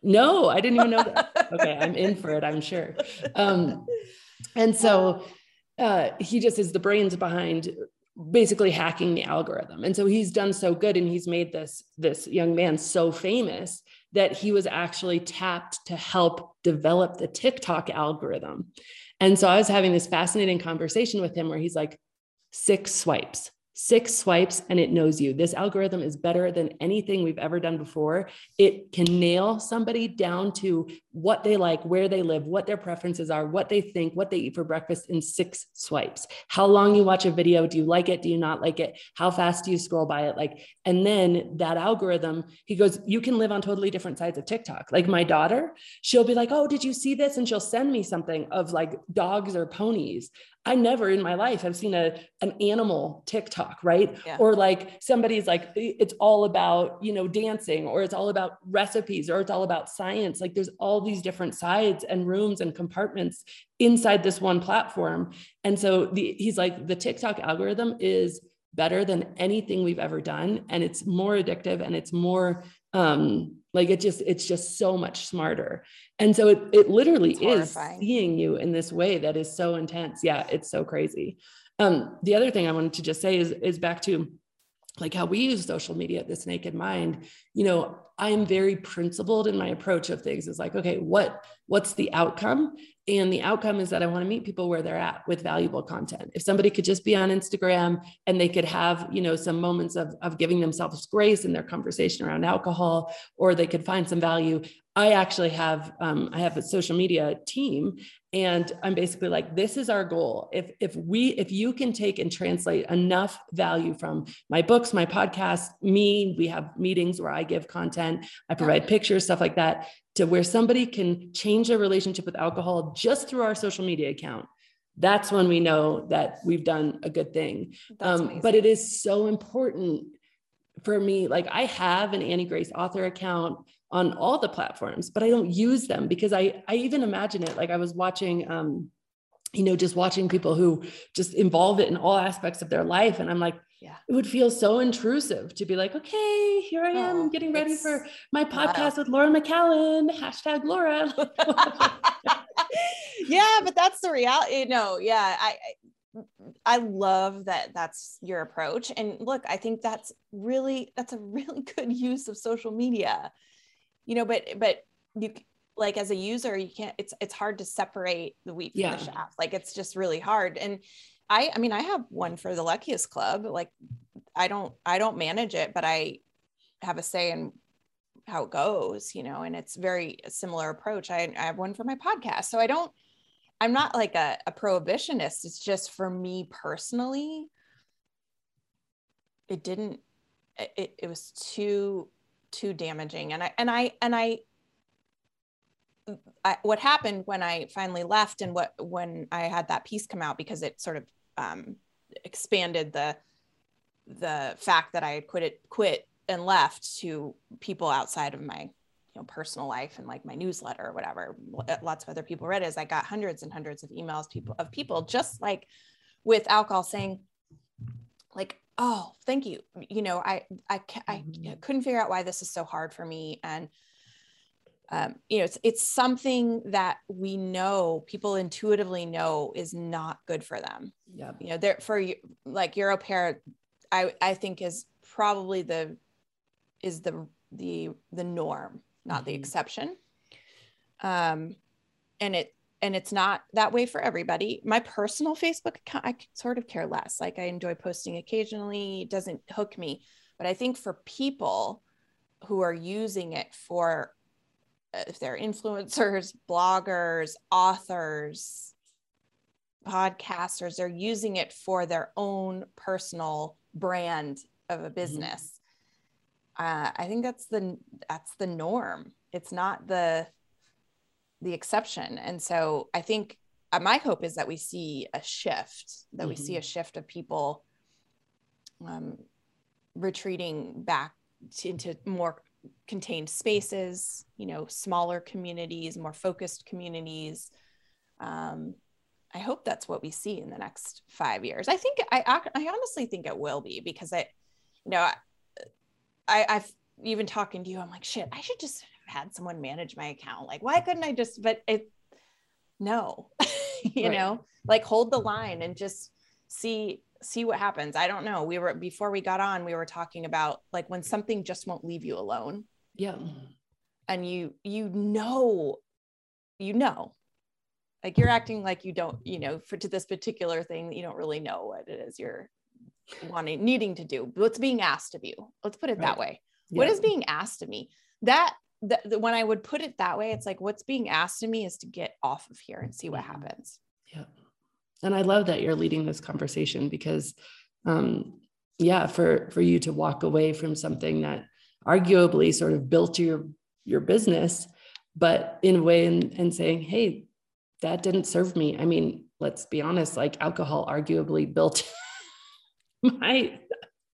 Speaker 1: No, I didn't even know that. okay, I'm in for it, I'm sure. Um, and so uh, he just is the brains behind basically hacking the algorithm. And so he's done so good and he's made this this young man so famous that he was actually tapped to help develop the TikTok algorithm. And so I was having this fascinating conversation with him where he's like six swipes, six swipes and it knows you. This algorithm is better than anything we've ever done before. It can nail somebody down to what they like, where they live, what their preferences are, what they think, what they eat for breakfast in six swipes. How long you watch a video, do you like it? Do you not like it? How fast do you scroll by it? Like, and then that algorithm, he goes, you can live on totally different sides of TikTok. Like my daughter, she'll be like, "Oh, did you see this?" and she'll send me something of like dogs or ponies. I never in my life have seen a an animal TikTok, right? Yeah. Or like somebody's like it's all about, you know, dancing or it's all about recipes or it's all about science. Like there's all these different sides and rooms and compartments inside this one platform. And so the he's like the TikTok algorithm is better than anything we've ever done and it's more addictive and it's more um like it just it's just so much smarter. And so it, it literally is seeing you in this way that is so intense. Yeah it's so crazy. Um the other thing i wanted to just say is is back to like how we use social media at this naked mind you know i am very principled in my approach of things. It's like okay what what's the outcome? And the outcome is that i want to meet people where they're at with valuable content. If somebody could just be on instagram and they could have you know some moments of, of giving themselves grace in their conversation around alcohol or they could find some value I actually have um, I have a social media team, and I'm basically like, this is our goal. If if we if you can take and translate enough value from my books, my podcast, me, we have meetings where I give content, I provide pictures, stuff like that, to where somebody can change their relationship with alcohol just through our social media account. That's when we know that we've done a good thing. Um, but it is so important for me. Like I have an Annie Grace author account on all the platforms, but I don't use them because I I even imagine it like I was watching um you know just watching people who just involve it in all aspects of their life and I'm like yeah. it would feel so intrusive to be like, okay, here I am oh, getting ready for my podcast with Laura McKowen, hashtag Laura.
Speaker 2: yeah, but that's the reality. No, yeah, I, I love that that's your approach. And look, I think that's really, that's a really good use of social media you know but but you like as a user you can't it's it's hard to separate the wheat from the chaff. Like it's just really hard. And i i mean i have one for the luckiest club like i don't i don't manage it but i have a say in how it goes you know and it's very similar approach. I, I have one for my podcast. So i don't i'm not like a, a prohibitionist. It's just for me personally it didn't it, it was too too damaging. And i and i and I, I what happened when i finally left and what when i had that piece come out because it sort of um, expanded the the fact that i had quit it quit and left to people outside of my you know personal life and like my newsletter or whatever. Lots of other people read it as i got hundreds and hundreds of emails people of people just like with alcohol saying like oh thank you you know i i, I mm-hmm. couldn't figure out why this is so hard for me and um, you know it's it's something that we know people intuitively know is not good for them
Speaker 1: yeah
Speaker 2: you know there for like your au pair i i think is probably the is the the the norm not mm-hmm. the exception um and it and it's not that way for everybody. My personal Facebook account, I sort of care less. Like I enjoy posting occasionally, it doesn't hook me. But I think for people who are using it for, uh, if they're influencers, bloggers, authors, podcasters, they're using it for their own personal brand of a mm-hmm. business. Mm-hmm. Uh, I think that's the that's the norm. It's not the the exception. And so I think uh, my hope is that we see a shift, that mm-hmm. we see a mm-hmm. shift of people um, retreating back to, into more contained spaces, you know, smaller communities, more focused communities. Um, I hope that's what we see in the next five years. I think I, I honestly think it will be because I, you know, I, I've even talking to you, I'm like, shit, I should just had someone manage my account. Like, why couldn't I just, but it, no, you right. know, like hold the line and just see, see what happens. I don't know. We were, before we got on, we were talking about like when something just won't leave you alone.
Speaker 1: Yeah.
Speaker 2: And you, you know, you know, like you're acting like you don't, you know, for to this particular thing, you don't really know what it is you're wanting, needing to do. What's being asked of you? Let's put it right. that way. Yeah. What is being asked of me? That the, the, when I would put it that way, it's like what's being asked of me is to get off of here and see what mm-hmm. happens.
Speaker 1: Yeah. And I love that you're leading this conversation because um yeah, for for you to walk away from something that arguably sort of built your your business, but in a way and, and saying, hey, that didn't serve me. I mean, let's be honest, like alcohol arguably built my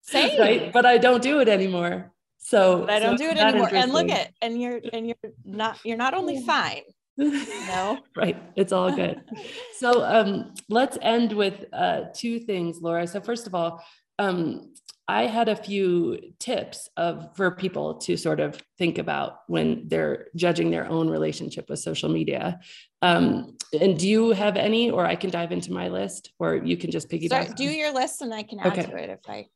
Speaker 2: same
Speaker 1: right, but I don't do it anymore. So
Speaker 2: but I don't so do it anymore. And look at and you're and you're not you're not only fine. No.
Speaker 1: right. It's all good. so um let's end with uh two things, Laura. So first of all, um, I had a few tips of for people to sort of think about when they're judging their own relationship with social media. Um, and do you have any, or I can dive into my list, or you can just piggyback?
Speaker 2: Start, do your list, and I can add okay. to it if I.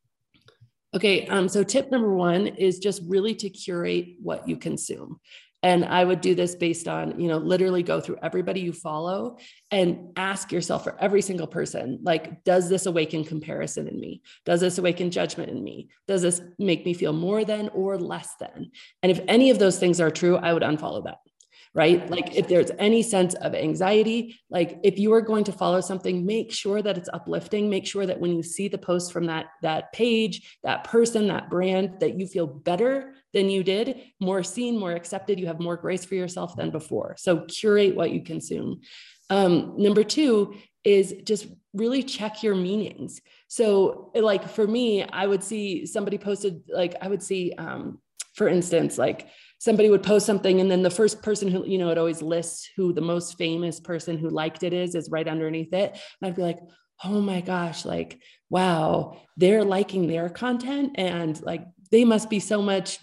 Speaker 1: Okay, um, so tip number one is just really to curate what you consume. And i would do this based on you know literally go through everybody you follow and ask yourself for every single person like does this awaken comparison in me? Does this awaken judgment in me? Does this make me feel more than or less than? And if any of those things are true i would unfollow that right? Like if there's any sense of anxiety, like if you are going to follow something, make sure that it's uplifting. Make sure that when you see the post from that that page, that person, that brand, that you feel better than you did, more seen, more accepted. You have more grace for yourself than before. So curate what you consume. Um, number two is just really check your meanings. So, like for me, I would see somebody posted, like I would see, um, for instance, like somebody would post something and then the first person who you know it always lists who the most famous person who liked it is is right underneath it and i'd be like oh my gosh like wow they're liking their content and like they must be so much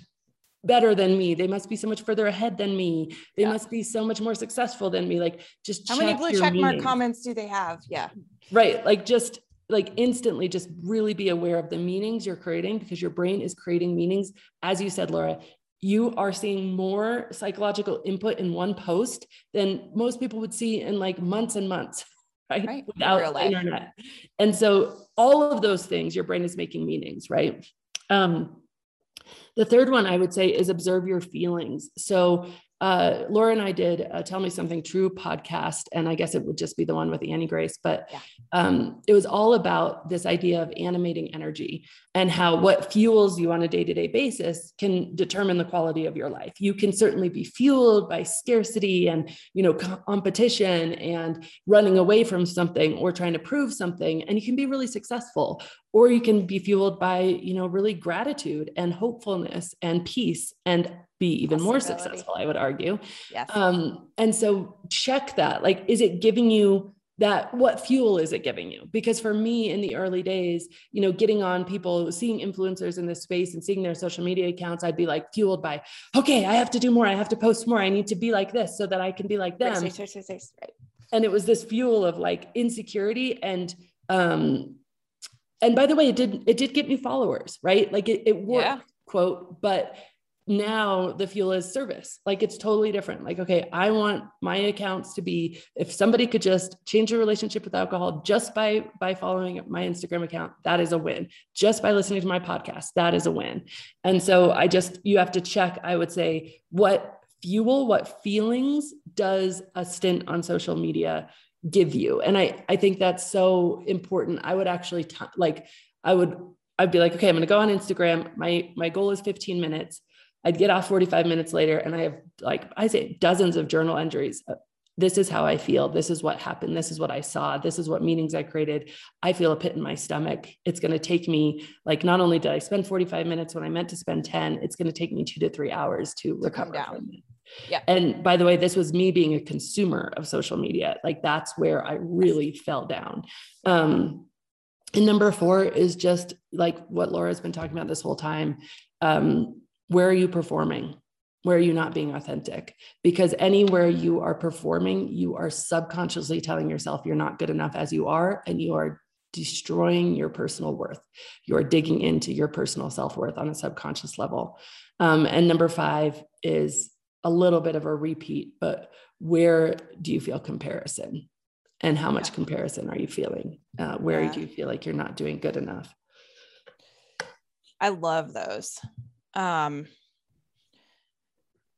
Speaker 1: better than me. They must be so much further ahead than me. They yeah. must be so much more successful than me. Like just
Speaker 2: how many blue check mark comments do they have? Yeah.
Speaker 1: Right. Like just like instantly just really be aware of the meanings you're creating because your brain is creating meanings. As you said, Laura, you are seeing more psychological input in one post than most people would see in like months and months. Right, right. without the internet and so all of those things your brain is making meanings right um, the third one I would say is observe your feelings. So uh, Laura and I did a Tell Me Something True podcast, and I guess it would just be the one with Annie Grace, but yeah. um, it was all about this idea of animating energy and how what fuels you on a day to day basis can determine the quality of your life. You can certainly be fueled by scarcity and you know competition and running away from something or trying to prove something, and you can be really successful or you can be fueled by you know really gratitude and hopefulness and peace and be even more successful i would argue.
Speaker 2: Yes.
Speaker 1: um, and so check that. Like is it giving you that what fuel is it giving you? Because for me in the early days you know getting on people seeing influencers in this space and seeing their social media accounts i'd be like fueled by okay i have to do more. I have to post more. I need to be like this so that i can be like them. right, right, right, right. and it was this fuel of like insecurity and um and by the way, it did it did get me followers, right? Like it, it worked, yeah. quote, but now the fuel is service. Like it's totally different. Like, okay, I want my accounts to be if somebody could just change their relationship with alcohol just by by following my Instagram account, that is a win. Just by listening to my podcast, that is a win. And so I just you have to check, I would say, what fuel, what feelings does a stint on social media give you. And i i think that's so important. I would actually t- like i would i'd be like okay i'm going to go on instagram. My my goal is 15 minutes. I'd get off 45 minutes later and i have like i say dozens of journal entries. Uh, this is how i feel. This is what happened. This is what i saw. This is what meetings i created. I feel a pit in my stomach. It's going to take me like not only did i spend 45 minutes when i meant to spend 10 it's going to take me two to three hours to, to recover from it
Speaker 2: yeah.
Speaker 1: And by the way, this was me being a consumer of social media. Like that's where I really fell down. Um, and number four is just like what Laura's been talking about this whole time. Um, where are you performing? Where are you not being authentic? Because anywhere you are performing, you are subconsciously telling yourself you're not good enough as you are, and you are destroying your personal worth. You are digging into your personal self worth on a subconscious level. Um, and number five is a little bit of a repeat, but where do you feel comparison? And how much yeah. comparison are you feeling? Uh, where yeah. do you feel like you're not doing good enough?
Speaker 2: I love those. Um,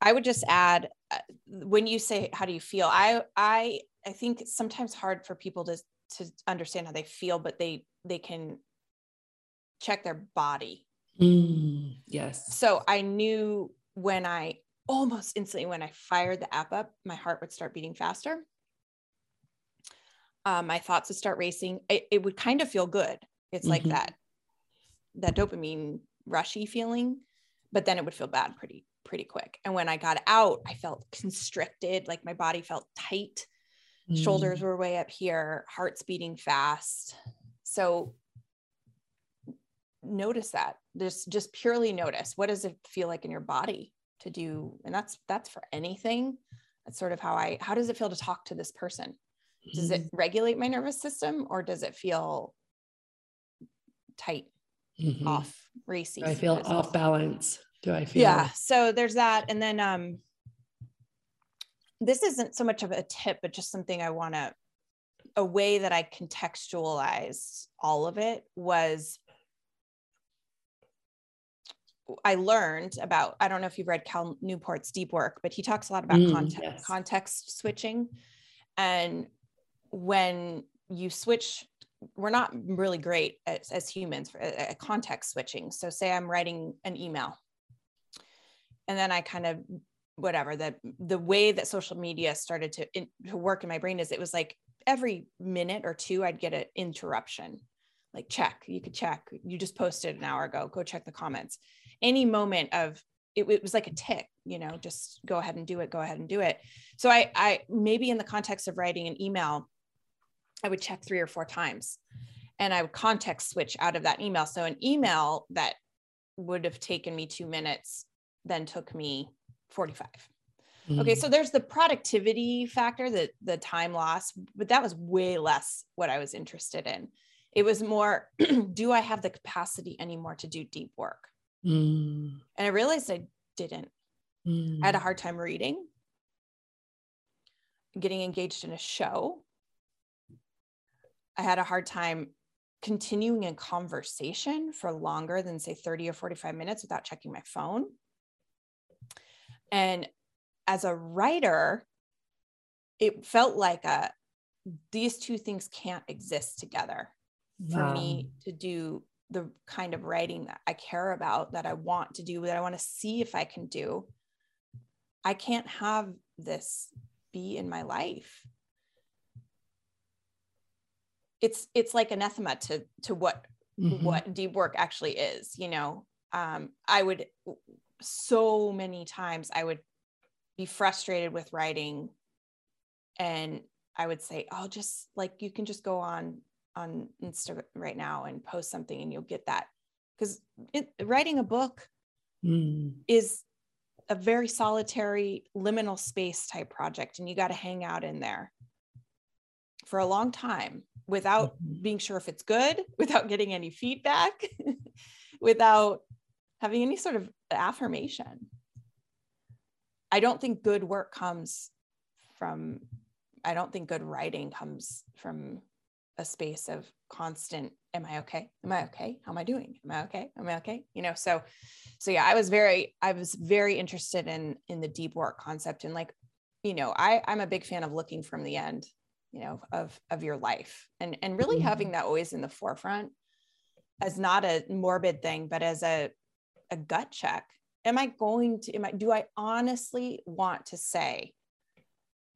Speaker 2: I would just add uh, when you say how do you feel, I I I think it's sometimes hard for people to to understand how they feel, but they they can check their body.
Speaker 1: Mm, yes.
Speaker 2: So I knew when I almost instantly when I fired the app up, my heart would start beating faster. Um, my thoughts would start racing. It, it, would kind of feel good. It's mm-hmm. like that that dopamine rushy feeling, but then it would feel bad pretty pretty quick. And when I got out, I felt constricted, like my body felt tight. Mm. Shoulders were way up here, heart's beating fast. So notice that just just purely notice what does it feel like in your body to do and that's that's for anything that's sort of how i how does it feel to talk to this person does it mm-hmm. regulate my nervous system or does it feel tight mm-hmm. off racy
Speaker 1: i feel off balance do i feel
Speaker 2: yeah so there's that and then um this isn't so much of a tip but just something i want to a way that i contextualized all of it was I learned about, I don't know if you've read Cal Newport's deep work, but he talks a lot about mm, context, yes. context switching. And when you switch, we're not really great as, as humans for at context switching. So say I'm writing an email and then I kind of whatever the the way that social media started to, in, to work in my brain is it was like every minute or two I'd get an interruption like check you could check you just posted an hour ago go check the comments any moment of it, it, was like a tick you know just go ahead and do it go ahead and do it. So i i maybe in the context of writing an email i would check three or four times and i would context switch out of that email. So an email that would have taken me two minutes then took me 45 mm-hmm. okay so there's the productivity factor the the time loss but that was way less what i was interested in. It was more do i have the capacity anymore to do deep work Mm. And I realized I didn't. Mm. I had a mm. hard time reading, getting engaged in a show. I had a hard time continuing a conversation for longer than, say, 30 or 45 minutes without checking my phone. And as a writer, it felt like a these two things can't exist together wow. for me to do the kind of writing that I care about, that I want to do, that I want to see if I can do, I can't have this be in my life. It's it's like anathema to to what mm-hmm. what deep work actually is. You know, um, I would so many times I would be frustrated with writing, and I would say, "Oh, just like you can just go on on Insta right now and post something and you'll get that. Because writing a book mm. is a very solitary liminal space type project and you got to hang out in there for a long time without mm-hmm. being sure if it's good, without getting any feedback, without having any sort of affirmation. I don't think good work comes from, I don't think good writing comes from a space of constant am i okay? Am i okay? How am i doing? Am i okay? Am i okay? You know so so yeah i was very i was very interested in in the deep work concept and like you know i i'm a big fan of looking from the end you know of of your life and and really mm-hmm. having that always in the forefront as not a morbid thing but as a a gut check. Am i going to am i do i honestly want to say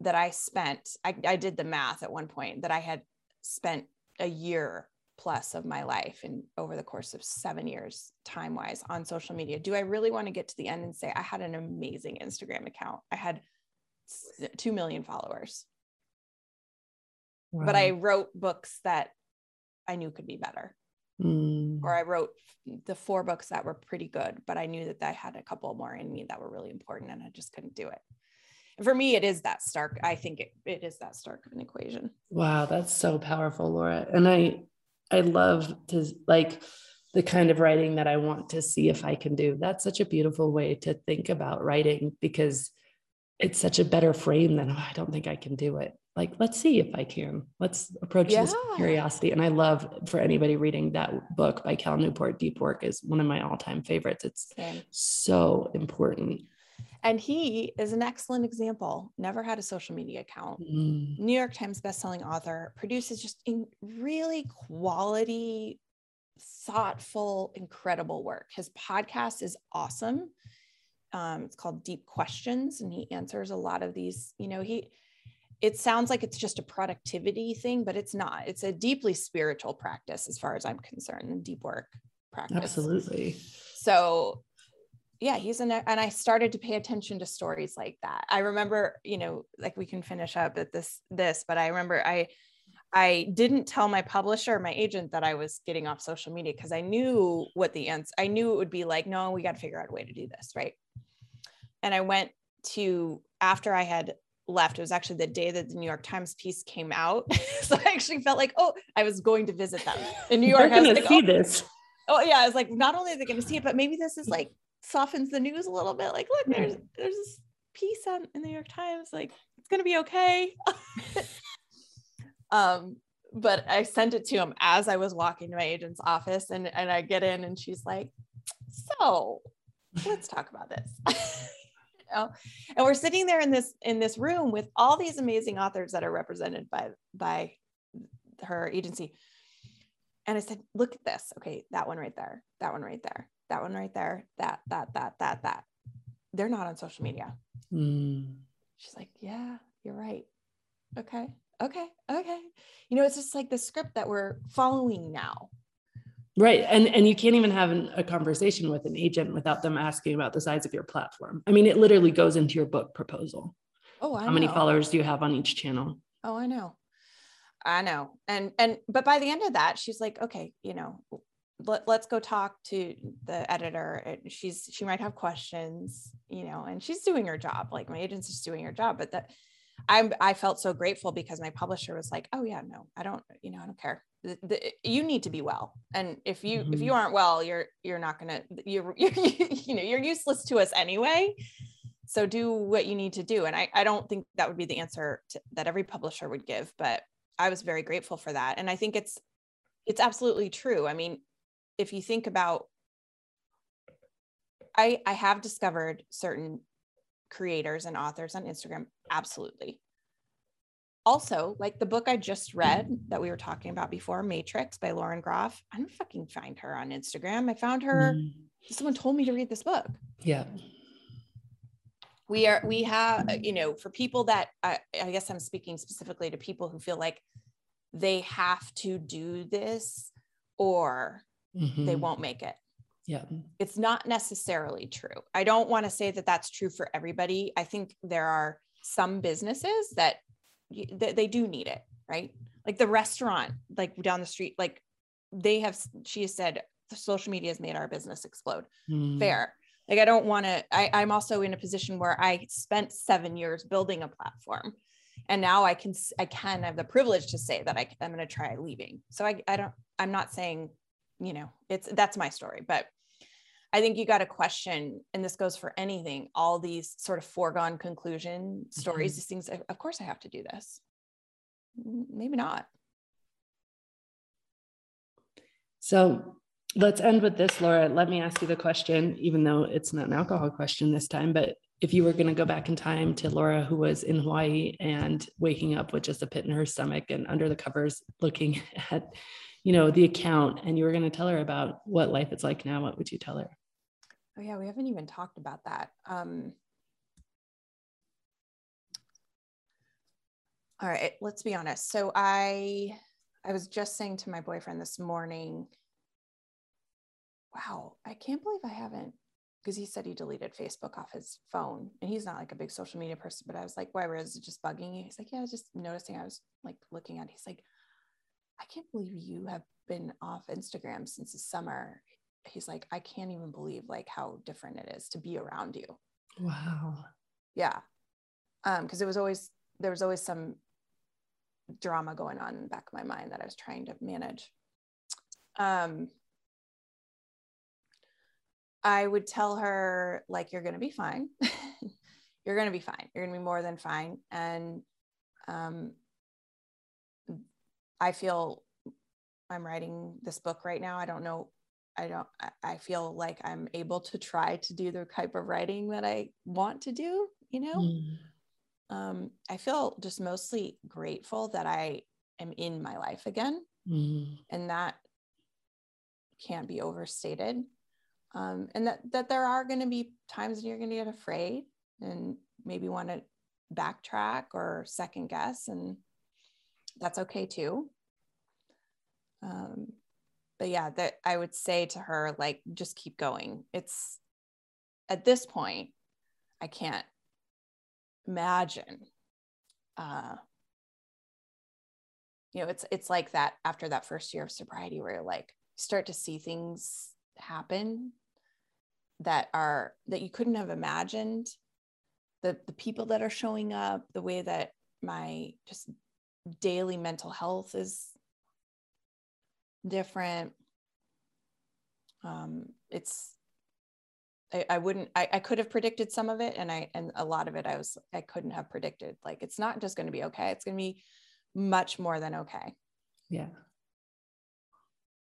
Speaker 2: that i spent I, I did the math at one point that i had spent a year plus of my life and over the course of seven years time wise on social media. Do i really want to get to the end and say i had an amazing instagram account. I had 2 million followers. Wow. but i wrote books that i knew could be better. Mm. or i wrote the four books that were pretty good but i knew that i had a couple more in me that were really important and i just couldn't do it for me, it is that stark. I think it, it is that stark of an equation.
Speaker 1: Wow, that's so powerful, Laura. And I, I love to like the kind of writing that I want to see if I can do. That's such a beautiful way to think about writing because it's such a better frame than oh, I don't think I can do it. Like, let's see if I can. Let's approach yeah. this curiosity. And I love for anybody reading that book by Cal Newport, Deep Work is one of my all-time favorites. It's so important.
Speaker 2: And he is an excellent example. Never had a social media account. Mm. New York Times bestselling author, produces just in really quality, thoughtful, incredible work. His podcast is awesome. Um, it's called Deep Questions, and he answers a lot of these. You know, he it sounds like it's just a productivity thing, but it's not. It's a deeply spiritual practice, as far as I'm concerned, and deep work practice.
Speaker 1: Absolutely.
Speaker 2: So yeah he's an and i started to pay attention to stories like that i remember you know like we can finish up at this this but i remember i I didn't tell my publisher, my agent, that I was getting off social media because I knew what the answer. I knew it would be like, no, we got to figure out a way to do this, right? And I went to after I had left. It was actually the day that the New York Times piece came out, so I actually felt like, oh, I was going to visit them in New York.
Speaker 1: They're going
Speaker 2: to
Speaker 1: like, see
Speaker 2: oh.
Speaker 1: this.
Speaker 2: Oh yeah, I was like, not only are they going to see it, but maybe this is like softens the news a little bit. Like, look, there's there's this piece on in the New York Times. Like, it's going to be okay. um, but I sent it to him as I was walking to my agent's office, and and I get in, and she's like, "So, let's talk about this." you know? And we're sitting there in this in this room with all these amazing authors that are represented by by her agency. And I said, "Look at this. Okay, that one right there. That one right there. That one right there. That that that that that. They're not on social media."
Speaker 1: Mm.
Speaker 2: She's like, "Yeah, you're right. Okay." okay, okay. You know, it's just like the script that we're following now.
Speaker 1: Right. And and you can't even have an, a conversation with an agent without them asking about the size of your platform. I mean, it literally goes into your book proposal.
Speaker 2: Oh, I
Speaker 1: How
Speaker 2: know.
Speaker 1: many followers do you have on each channel?
Speaker 2: Oh, I know. I know. And and but by the end of that, she's like, okay, you know, let, let's go talk to the editor. She's she might have questions, you know, and she's doing her job. Like my agent's just doing her job, but that I I felt so grateful because my publisher was like, "Oh yeah, no, I don't, you know, I don't care. The, the, you need to be well, and if you mm-hmm. if you aren't well, you're you're not gonna you're, you're you know you're useless to us anyway. So do what you need to do." And I I don't think that would be the answer to, that every publisher would give, but I was very grateful for that, and I think it's it's absolutely true. I mean, if you think about, I I have discovered certain creators and authors on Instagram? Absolutely. Also, like the book I just read that we were talking about before, Matrix by Lauren Groff. I don't fucking find her on Instagram. I found her. Mm. Someone told me to read this book.
Speaker 1: Yeah.
Speaker 2: We are, we have, you know, for people that I, I guess I'm speaking specifically to people who feel like they have to do this or mm-hmm. they won't make it.
Speaker 1: Yeah.
Speaker 2: It's not necessarily true. I don't want to say that that's true for everybody. I think there are some businesses that that they do need it, right? Like the restaurant, like down the street, like they have, she has said, the social media has made our business explode. Mm. Fair. Like I don't want to, I'm also in a position where I spent seven years building a platform and now I can, I can have the privilege to say that I, I'm going to try leaving. So I, I don't, I'm not saying, you know, it's, that's my story, but I think you got to question, and this goes for anything, all these sort of foregone conclusion stories, mm-hmm. these things. Of course, I have to do this. Maybe not.
Speaker 1: So let's end with this, Laura. Let me ask you the question, even though it's not an alcohol question this time, but if you were going to go back in time to Laura, who was in Hawaii and waking up with just a pit in her stomach and under the covers looking at, you know, the account, and you were going to tell her about what life is like now, what would you tell her?
Speaker 2: Oh yeah, we haven't even talked about that. Um, all right, let's be honest. So I I was just saying to my boyfriend this morning, wow, I can't believe I haven't because he said he deleted Facebook off his phone and he's not like a big social media person, but I was like, why was it just bugging you? He's like, yeah, I was just noticing I was like looking at it. He's like, I can't believe you have been off Instagram since the summer he's like, I can't even believe like how different it is to be around you.
Speaker 1: Wow.
Speaker 2: Yeah. Um, because it was always there was always some drama going on in the back of my mind that I was trying to manage. Um I would tell her like you're gonna be fine. you're gonna be fine. You're gonna be more than fine. And um I feel I'm writing this book right now. I don't know I don't, I feel like I'm able to try to do the type of writing that I want to do, you know? Mm. Um, I feel just mostly grateful that I am in my life again. Mm. And that can't be overstated. Um, and that, that there are going to be times when you're going to get afraid and maybe want to backtrack or second guess. And that's okay too. Um, but yeah, that I would say to her, like, just keep going. It's at this point, I can't imagine, uh, you know, it's it's like that after that first year of sobriety where you're like start to see things happen that are that you couldn't have imagined the the people that are showing up the way that my just daily mental health is different. Um it's I, I wouldn't I, I could have predicted some of it and I and a lot of it I was I couldn't have predicted. Like it's not just going to be okay it's going to be much more than okay.
Speaker 1: Yeah.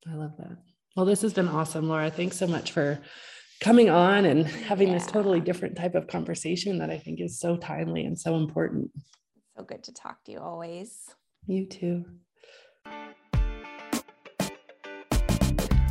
Speaker 1: I love that. Well this has been awesome Laura. Thanks so much for coming on and having yeah. this totally different type of conversation that I think is so timely and so important
Speaker 2: so good to talk to you always
Speaker 1: you too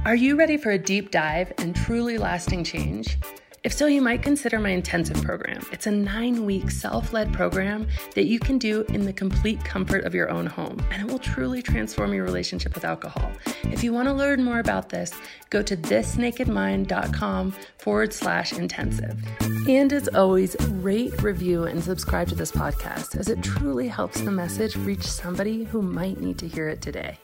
Speaker 1: Are you ready for a deep dive and truly lasting change? If so, you might consider my intensive program. It's a nine week self led program that you can do in the complete comfort of your own home, and it will truly transform your relationship with alcohol. If you want to learn more about this, go to thisnakedmind.com forward slash intensive. And as always, rate, review, and subscribe to this podcast as it truly helps the message reach somebody who might need to hear it today.